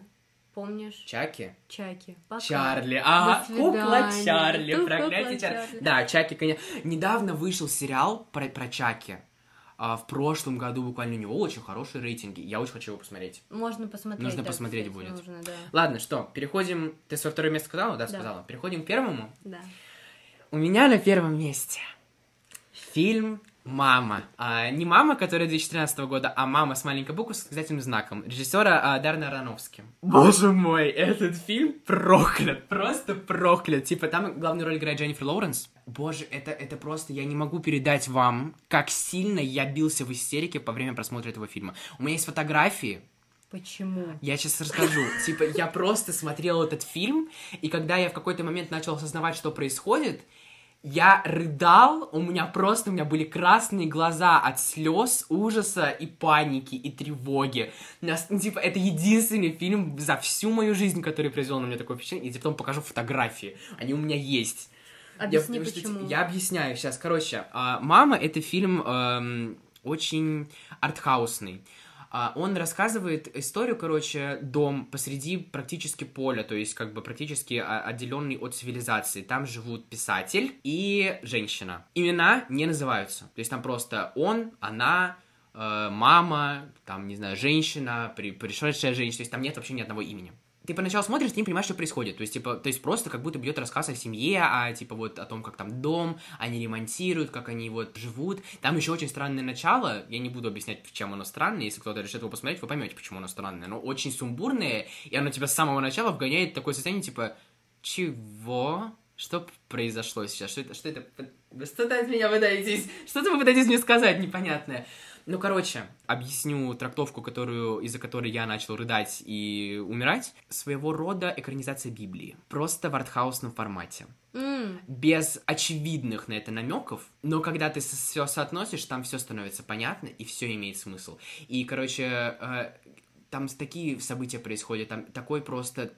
помнишь? Чаки? Чаки. Пока. Чарли, До кукла. Чарли, проклятие. Чарли. Да, Чаки, конечно. Недавно вышел сериал про, про Чаки. А в прошлом году буквально у него очень хорошие рейтинги. Я очень хочу его посмотреть. Можно посмотреть. Нужно да, посмотреть кстати, будет. Нужно, да. Ладно, что, переходим... Ты свое второе место сказала? Да, Да. сказала. Переходим к первому. да. У меня на первом месте фильм «Мама». А, не «Мама», которая 2013 года, а «Мама» с маленькой буквы с восклицательным знаком. Режиссера а, Дарна Аронофски. Боже мой, этот фильм проклят, просто проклят. Типа там главную роль играет Дженнифер Лоуренс. Боже, это, это просто, я не могу передать вам, как сильно я бился в истерике по время просмотра этого фильма. У меня есть фотографии, Почему? я сейчас расскажу. Типа, я просто смотрел этот фильм, и когда я в какой-то момент начал осознавать, что происходит, я рыдал, у меня просто, у меня были красные глаза от слез, ужаса и паники, и тревоги. Нас- ну, типа, это единственный фильм за всю мою жизнь, который произвел на меня такое впечатление. Я тебе потом покажу фотографии. Они у меня есть. Объясни, Я- почему. Я объясняю сейчас. Короче, а, «Мама» — это фильм эм, очень артхаусный. А, Он рассказывает историю, короче, дом посреди практически поля, то есть как бы практически а, отделенный от цивилизации. Там живут писатель и женщина. Имена не называются. То есть там просто он, она, э, мама, там, не знаю, женщина, при, пришедшая женщина. То есть там нет вообще ни одного имени ты поначалу смотришь, ты не понимаешь, что происходит. То есть, типа, то есть просто как будто бьет рассказ о семье, а типа вот о том, как там дом, они ремонтируют, как они вот живут. Там еще очень странное начало. Я не буду объяснять, чем оно странное. Если кто-то решит его посмотреть, вы поймете, почему оно странное. Оно очень сумбурное, и оно тебя с самого начала вгоняет в такое состояние, типа, чего? Что произошло сейчас? Что это? Что это? Что-то от меня пытаетесь? Что-то вы пытаетесь мне сказать непонятное. Ну, короче, объясню трактовку, которую, из-за которой я начал рыдать и умирать. Своего рода экранизация Библии. Просто в артхаусном формате. М, Без очевидных на это намеков, но когда ты все соотносишь, там все становится понятно и все имеет смысл. И, короче, э, там такие события происходят, там такой просто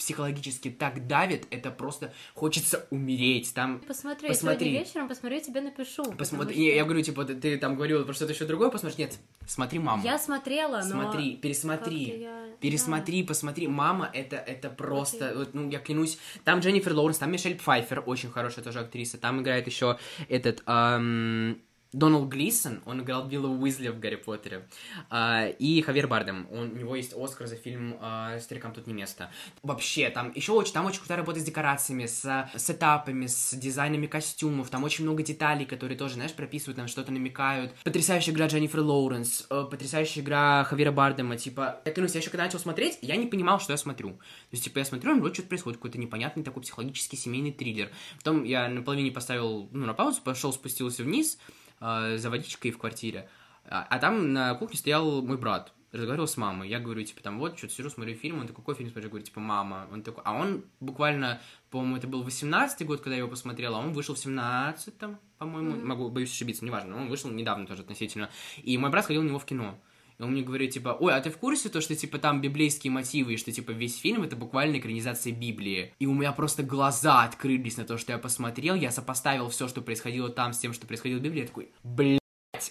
психологически так давит, это просто хочется умереть. Там Посмотри, Посмотри. сегодня вечером посмотрю, тебе напишу. Посмотри, что я, я говорю, типа, ты, там говорил про что-то еще другое, посмотри, нет, смотри маму. Я смотрела, но... Смотри, пересмотри. я- Пересмотри, посмотри, мама, это, это просто, Окей. вот, ну, я клянусь, там Дженнифер Лоуренс, там Мишель Пфайфер, очень хорошая тоже актриса, там играет еще этот, ам, Доналд Глисон, он играл Билла Уизли в Гарри Поттере, А, и Хавьер Бардем, он, у него есть Оскар за фильм а, «Старикам тут не место». Вообще, там еще очень, там очень крутая работа с декорациями, с сетапами, с дизайнами костюмов, там очень много деталей, которые тоже, знаешь, прописывают, нам что-то намекают. Потрясающая игра Дженнифер Лоуренс, э, потрясающая игра Хавьера Бардема, типа, я клянусь, я еще когда начал смотреть, я не понимал, что я смотрю. То есть, типа, я смотрю, вот что-то происходит, какой-то непонятный такой психологический семейный триллер. Потом я на половине поставил, ну, на паузу, пошел, спустился вниз э, за водичкой в квартире, а, а там на кухне стоял мой брат, разговаривал с мамой. Я говорю, типа, там, вот, что-то сижу, смотрю фильм, он такой, какой фильм смотрю? Я говорю, типа, мама. Он такой, а он буквально, по-моему, это был 18-й год, когда я его посмотрел, а он вышел в 17-м, по-моему, Мгм. могу, боюсь ошибиться, неважно, но он вышел недавно тоже относительно. И мой брат сходил на него в кино. И он мне говорит, типа, ой, а ты в курсе то, что, типа, там библейские мотивы, и что, типа, весь фильм это буквально экранизация Библии. И у меня просто глаза открылись на то, что я посмотрел, я сопоставил все, что происходило там с тем, что происходило в Библии, я такой, блядь,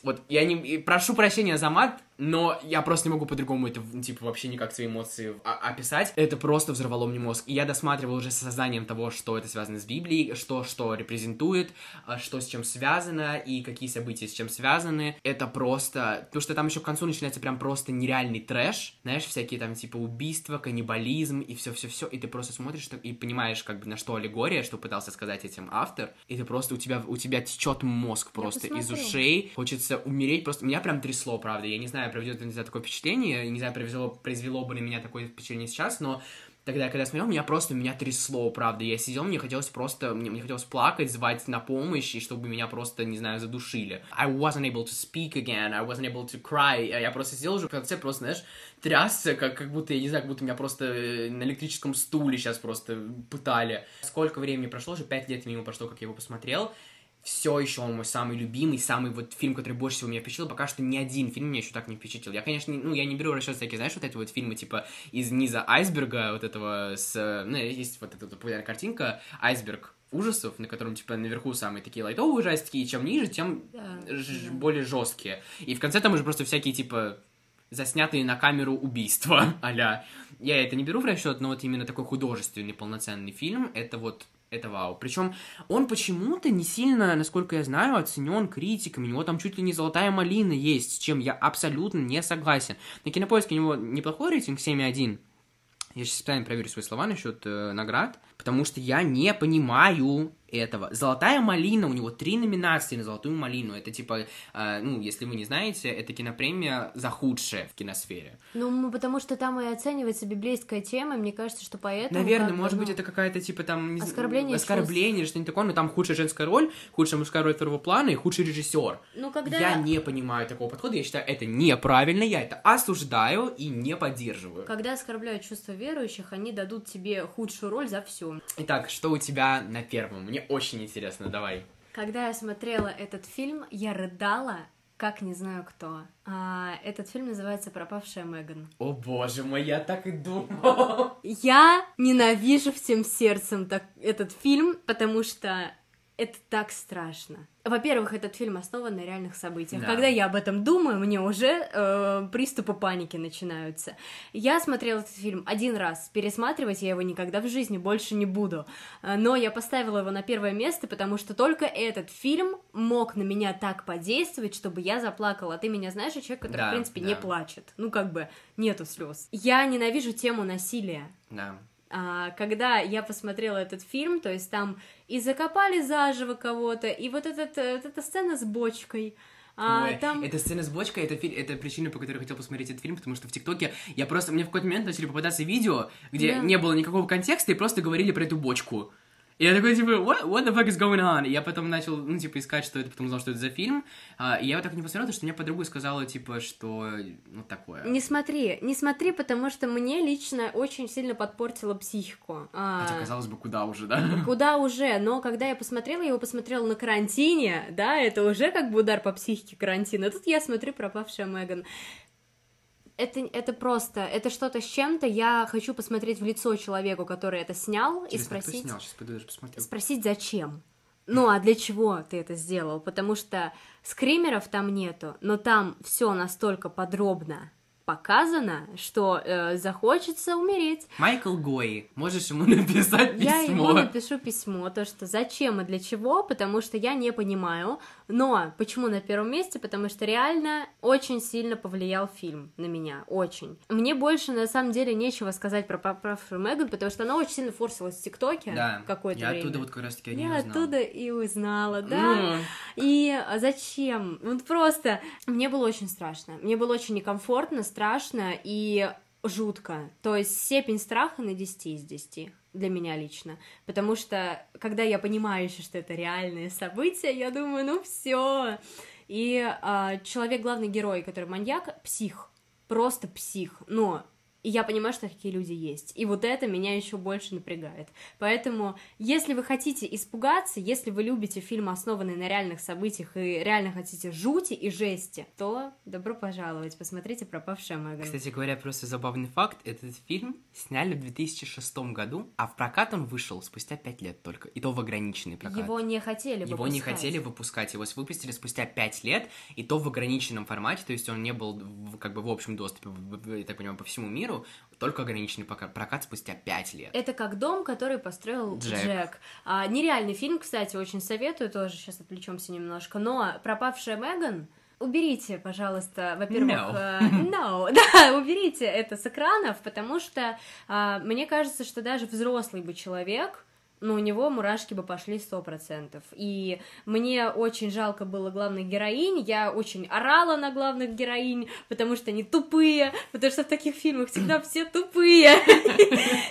вот я не... Прошу прощения за мат, но я просто не могу по-другому это, типа, вообще никак свои эмоции а- описать. Это просто взорвало мне мозг. И я досматривал уже с сознанием того, что это связано с Библией, что что репрезентует, а, что с чем связано, и какие события с чем связаны. Это просто... Потому что там еще к концу начинается прям просто нереальный трэш. Знаешь, всякие там, типа, убийства, каннибализм и все-все-все. И ты просто смотришь и понимаешь, как бы, на что аллегория, что пытался сказать этим автор. И ты просто... У тебя, у тебя течет мозг просто из ушей. Хочется умереть просто. Меня прям трясло, правда. Я не знаю, проведет ли на такое впечатление. Не знаю, произвело, произвело бы на меня такое впечатление сейчас, но Тогда, когда я смотрел, меня просто, меня трясло, правда. Я сидел, мне хотелось просто, мне, мне хотелось плакать, звать на помощь, и чтобы меня просто, не знаю, задушили. I wasn't able to speak again, I wasn't able to cry. Я просто сидел уже в конце, просто, знаешь, трясся, как, как будто, я не знаю, как будто меня просто э, на электрическом стуле сейчас просто пытали. Сколько времени прошло, уже пять лет мимо прошло, как я его посмотрел. Все еще он мой самый любимый, самый вот фильм, который больше всего меня впечатлил. Пока что ни один фильм меня еще так не впечатлил. Я, конечно, не- ну, я не беру в расчет всякие, знаешь, вот эти вот фильмы, типа, из низа айсберга, вот этого с... Ну, есть вот эта вот популярная картинка, айсберг ужасов, на котором, типа, наверху самые такие лайтовые ужастики, и чем ниже, тем Да, ж- да. более жесткие. И в конце там уже просто всякие, типа, заснятые на камеру убийства, аля. Я это не беру в расчет, но вот именно такой художественный полноценный фильм, это вот это вау. Причем он почему-то не сильно, насколько я знаю, оценен критиками. У него там чуть ли не золотая малина есть, с чем я абсолютно не согласен. На кинопоиске у него неплохой рейтинг 7,1. Я сейчас специально проверю свои слова насчет э, наград, потому что я не понимаю этого. Золотая малина, у него три номинации на золотую малину. Это типа, э, ну, если вы не знаете, это кинопремия за худшее в киносфере. Ну, потому что там и оценивается библейская тема, мне кажется, что поэтому... Наверное, может ну, быть, это какая-то типа там... Оскорбление Оскорбление, что-нибудь такое, но там худшая женская роль, худшая мужская роль второго плана и худший режиссер. Ну, когда... Я не понимаю такого подхода, я считаю, это неправильно, я это осуждаю и не поддерживаю. Когда оскорбляют чувства верующих, они дадут тебе худшую роль за все. Итак, что у тебя на первом? Мне очень интересно, давай. Когда я смотрела этот фильм, я рыдала, как не знаю кто. А, этот фильм называется «Пропавшая Меган». О боже мой, я так и думал. Я ненавижу всем сердцем так, этот фильм, потому что это так страшно. Во-первых, этот фильм основан на реальных событиях. Да. Когда я об этом думаю, мне уже э, приступы паники начинаются. Я смотрела этот фильм один раз, пересматривать я его никогда в жизни больше не буду. Э, но я поставила его на первое место, потому что только этот фильм мог на меня так подействовать, чтобы я заплакала. Ты меня знаешь, я человек, который, да, в принципе, да. не плачет. Ну, как бы, нету слез. Я ненавижу тему насилия. Да. А, когда я посмотрела этот фильм, то есть там и закопали заживо кого-то, и вот, этот, э, вот эта сцена с бочкой, а, Ой, там... Эта сцена с бочкой, это, фи... это причина, по которой я хотел посмотреть этот фильм, потому что в ТикТоке я просто... Мне в какой-то момент начали попадаться видео, где да. не было никакого контекста, и просто говорили про эту бочку. И я такой, типа, what, what the fuck is going on? И я потом начал, ну, типа, искать, что это, потом узнал, что это за фильм. А, и я вот так не посмотрел, потому что мне подруга сказала, типа, что, ну, такое. Не смотри, не смотри, потому что мне лично очень сильно подпортило психику. А, Хотя, казалось бы, куда уже, да? Куда уже, но когда я посмотрела, я его посмотрела на карантине, да, это уже как бы удар по психике карантина. Тут я смотрю «Пропавшая Меган» это, это просто, это что-то с чем-то. Я хочу посмотреть в лицо человеку, который это снял, Интересно, и спросить... Кто снял? Сейчас пойду даже посмотрю. Спросить, зачем? Ну, а для чего ты это сделал? Потому что скримеров там нету, но там все настолько подробно показано, что э, захочется умереть. Майкл Гои, можешь ему написать письмо? Я ему напишу письмо, то что зачем и для чего, потому что я не понимаю. Но почему на первом месте? Потому что реально очень сильно повлиял фильм на меня, очень. Мне больше на самом деле нечего сказать про пропавшую Меган, потому что она очень сильно форсилась в ТикТоке да. какое-то я время. оттуда вот как раз таки Я узнала. оттуда и узнала, да. Mm. И зачем? Вот просто мне было очень страшно, мне было очень некомфортно, страшно и жутко. То есть степень страха на 10 из 10 для меня лично. Потому что, когда я понимаю что это реальные события, я думаю, ну все. И а, человек, главный герой, который маньяк, псих. Просто псих. Но и я понимаю, что такие люди есть. И вот это меня еще больше напрягает. Поэтому, если вы хотите испугаться, если вы любите фильмы, основанные на реальных событиях, и реально хотите жути и жести, то добро пожаловать, посмотрите «Пропавшая Меган». Кстати говоря, просто забавный факт, этот фильм сняли в 2006 году, а в прокат он вышел спустя 5 лет только, и то в ограниченный прокат. Его не хотели Его выпускать. не хотели выпускать, его выпустили спустя 5 лет, и то в ограниченном формате, то есть он не был как бы в общем доступе, я так понимаю, по всему миру, только ограниченный прокат спустя 5 лет. Это как дом, который построил Джек. Джек. А, нереальный фильм, кстати, очень советую, тоже сейчас отвлечемся немножко. Но пропавшая Меган, уберите, пожалуйста, во-первых, no. Э, no, да, уберите это с экранов, потому что э, мне кажется, что даже взрослый бы человек но у него мурашки бы пошли сто процентов. И мне очень жалко было главных героинь, я очень орала на главных героинь, потому что они тупые, потому что в таких фильмах всегда все тупые.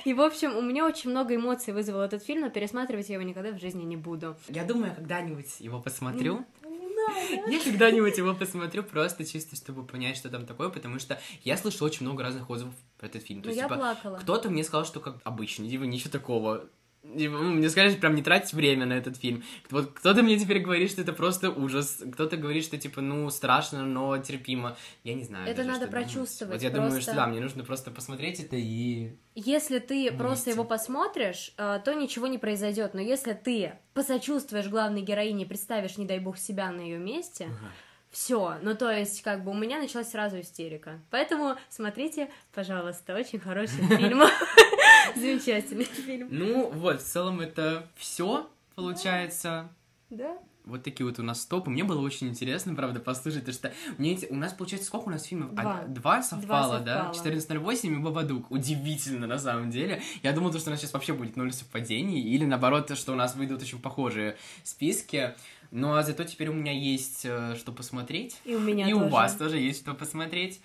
И, в общем, у меня очень много эмоций вызвал этот фильм, но пересматривать я его никогда в жизни не буду. Я думаю, когда-нибудь его посмотрю. Я когда-нибудь его посмотрю просто чисто, чтобы понять, что там такое, потому что я слышал очень много разных отзывов про этот фильм. То есть, я типа, плакала. Кто-то мне сказал, что как обычно, типа, ничего такого. Ну, мне сказали, прям не тратить время на этот фильм. Вот кто-то мне теперь говорит, что это просто ужас. Кто-то говорит, что типа, ну, страшно, но терпимо. Я не знаю. Это даже, надо прочувствовать. Думать. Вот я просто... думаю, что да, мне нужно просто посмотреть это и. Если ты вместе. просто его посмотришь, э, то ничего не произойдет. Но если ты посочувствуешь главной героине, представишь, не дай бог, себя на ее месте. Ага. Все, ну то есть, как бы у меня началась сразу истерика. Поэтому смотрите, пожалуйста, очень хороший фильм. Замечательный фильм. Ну, вот, в целом это все получается. Да? Вот такие вот у нас топы. Мне было очень интересно, правда, послушать, потому что мне у нас, получается, сколько у нас фильмов? Два. А, два совпало, Два да? совпало. 14.08 и Бабадук. Удивительно, на самом деле. Я думал, то, что у нас сейчас вообще будет ноль совпадений, или наоборот, то, что у нас выйдут очень похожие списки. Ну, а зато теперь у меня есть э, что посмотреть. И у меня и тоже. у вас тоже есть что посмотреть.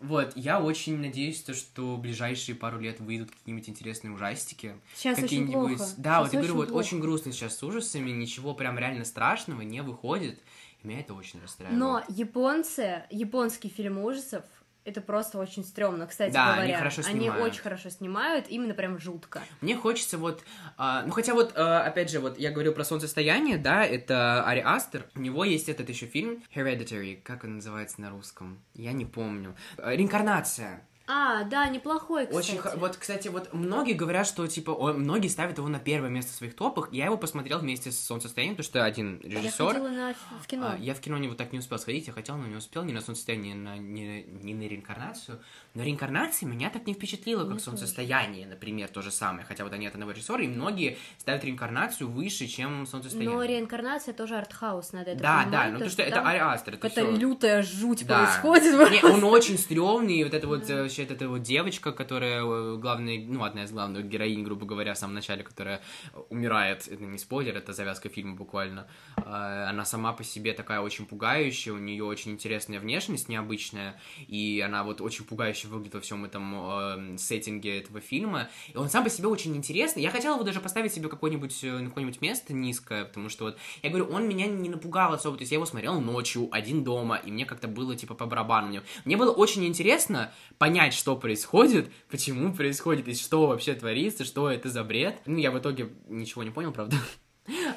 Вот, я очень надеюсь, то, что в ближайшие пару лет выйдут какие-нибудь интересные ужастики. Сейчас очень плохо. Да, Сейчас вот я говорю, вот плохо. очень грустно сейчас с ужасами, ничего прям реально страшного не выходит. И меня это очень расстраивает. Но японцы, японский фильм ужасов, это просто очень стрёмно, кстати Да, говоря. они хорошо снимают. очень хорошо снимают, именно прям жутко. Мне хочется вот, а, ну хотя вот, а, опять же, вот я говорю про солнцестояние, да, это Ари Астер, у него есть этот еще фильм Hereditary, как он называется на русском, я не помню, А, Реинкарнация. А, да, неплохой, кстати. Очень, хо- вот, кстати, вот многие говорят, что, типа, о- многие ставят его на первое место в своих топах. Я его посмотрел вместе с «Солнцестоянием», потому что один Я режиссер. ходила на, в кино. А, я в кино не вот так не успел сходить, я хотел, но не успел, ни на солнцестояние, ни на, ни, ни на реинкарнацию. Но реинкарнация меня так не впечатлила, как Мне солнцестояние, например, то же самое. Хотя вот они от одного режиссера, и многие ставят реинкарнацию выше, чем солнцестояние. Но реинкарнация тоже артхаус, надо это да, понимать. да, ну то, что это Ари Астер, это Какая-то всё. лютая жуть Да. происходит. Не, он очень стрёмный, вот эта вот, э, вообще, эта вот девочка, которая э, главная, ну, одна из главных героинь, грубо говоря, в самом начале, которая умирает, это не спойлер, это завязка фильма буквально, А, она сама по себе такая очень пугающая, у нее очень интересная внешность, необычная, и она вот очень пугающе выглядит во всем этом э, сеттинге этого фильма, и он сам по себе очень интересный, я хотела его даже поставить себе какое-нибудь, э, на какое-нибудь место низкое, потому что вот, я говорю, он меня не напугал особо, то есть я его смотрел ночью, один дома, и мне как-то было, типа, по барабану. Мне было очень интересно понять, что происходит, почему происходит, и что вообще творится, что это за бред. Ну, я в итоге ничего не понял, правда.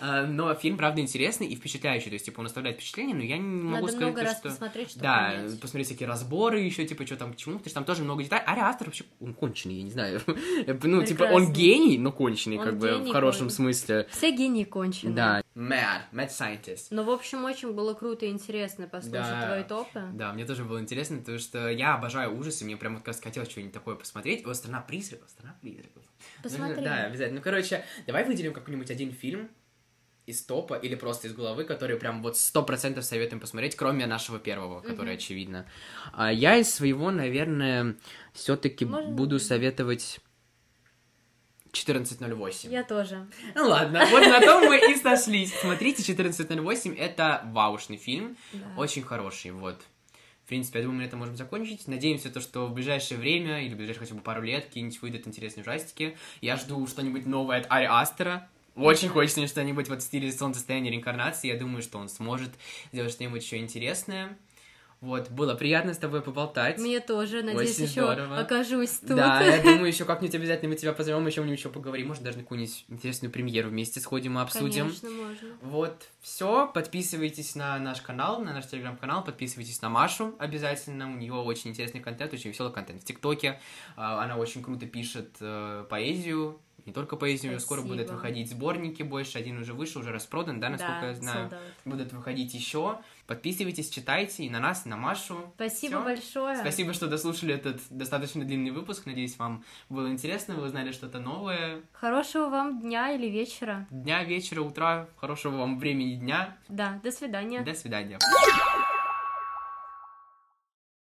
А, Но фильм, правда, интересный и впечатляющий. То есть, типа, он оставляет впечатление, но я не могу Надо сказать, много то, раз что... посмотреть, чтобы Да, понять. посмотреть всякие разборы еще, типа, что там к чему, потому что там тоже много деталей. Ари Астер вообще, он конченый, я не знаю. Ну, типа, он гений, но конченый, Он как бы, в хорошем конченый. смысле. Все гении кончены. Да. Mad, Mad Scientist. Но, в общем, очень было круто и интересно послушать Да. твои топы. Да, мне тоже было интересно, потому что я обожаю ужасы, мне прям вот как раз хотелось что-нибудь такое посмотреть. Вот «Страна призраков», «Страна призраков». Посмотри. Нужно- Да, обязательно. Ну, короче, давай выделим какой-нибудь один фильм из топа или просто из головы, который прям вот сто процентов советуем посмотреть, кроме нашего первого, который очевидно. А я из своего, наверное, все-таки Можно- буду советовать 1408. Я тоже. Ну ладно, вот на том мы и сошлись. Смотрите, 1408 это ваушный фильм, Да. очень хороший, вот. В принципе, я думаю, мы на этом можем закончить. Надеемся, то, что в ближайшее время, или в ближайшие хотя бы пару лет, какие-нибудь выйдут интересные ужастики. Я жду что-нибудь новое от Ари Астера. Очень хочется мне что-нибудь вот в стиле солнцестояния реинкарнации. Я думаю, что он сможет сделать что-нибудь еще интересное. Вот, было приятно с тобой поболтать. Мне тоже. Надеюсь, Очень еще здорово. окажусь тут. Да, я думаю, еще как-нибудь обязательно мы тебя позовем, еще еще поговорим. Может, даже на какую-нибудь интересную премьеру вместе сходим и обсудим. Конечно, можно. Вот, все. Подписывайтесь на наш канал, на наш телеграм-канал, подписывайтесь на Машу обязательно. У нее очень интересный контент, очень веселый контент в ТикТоке. А, Она очень круто пишет э, поэзию. Не только поэзию, неё скоро Спасибо. будут выходить сборники больше. Один уже вышел, уже распродан, да, насколько Да, я знаю. out. Будут выходить еще. Подписывайтесь, читайте и на нас, и на Машу. Спасибо Всё. большое. Спасибо, что дослушали этот достаточно длинный выпуск. Надеюсь, вам было интересно, вы узнали что-то новое. Хорошего вам дня или вечера. Дня, вечера, утра, хорошего вам времени дня. Да, до свидания. До свидания.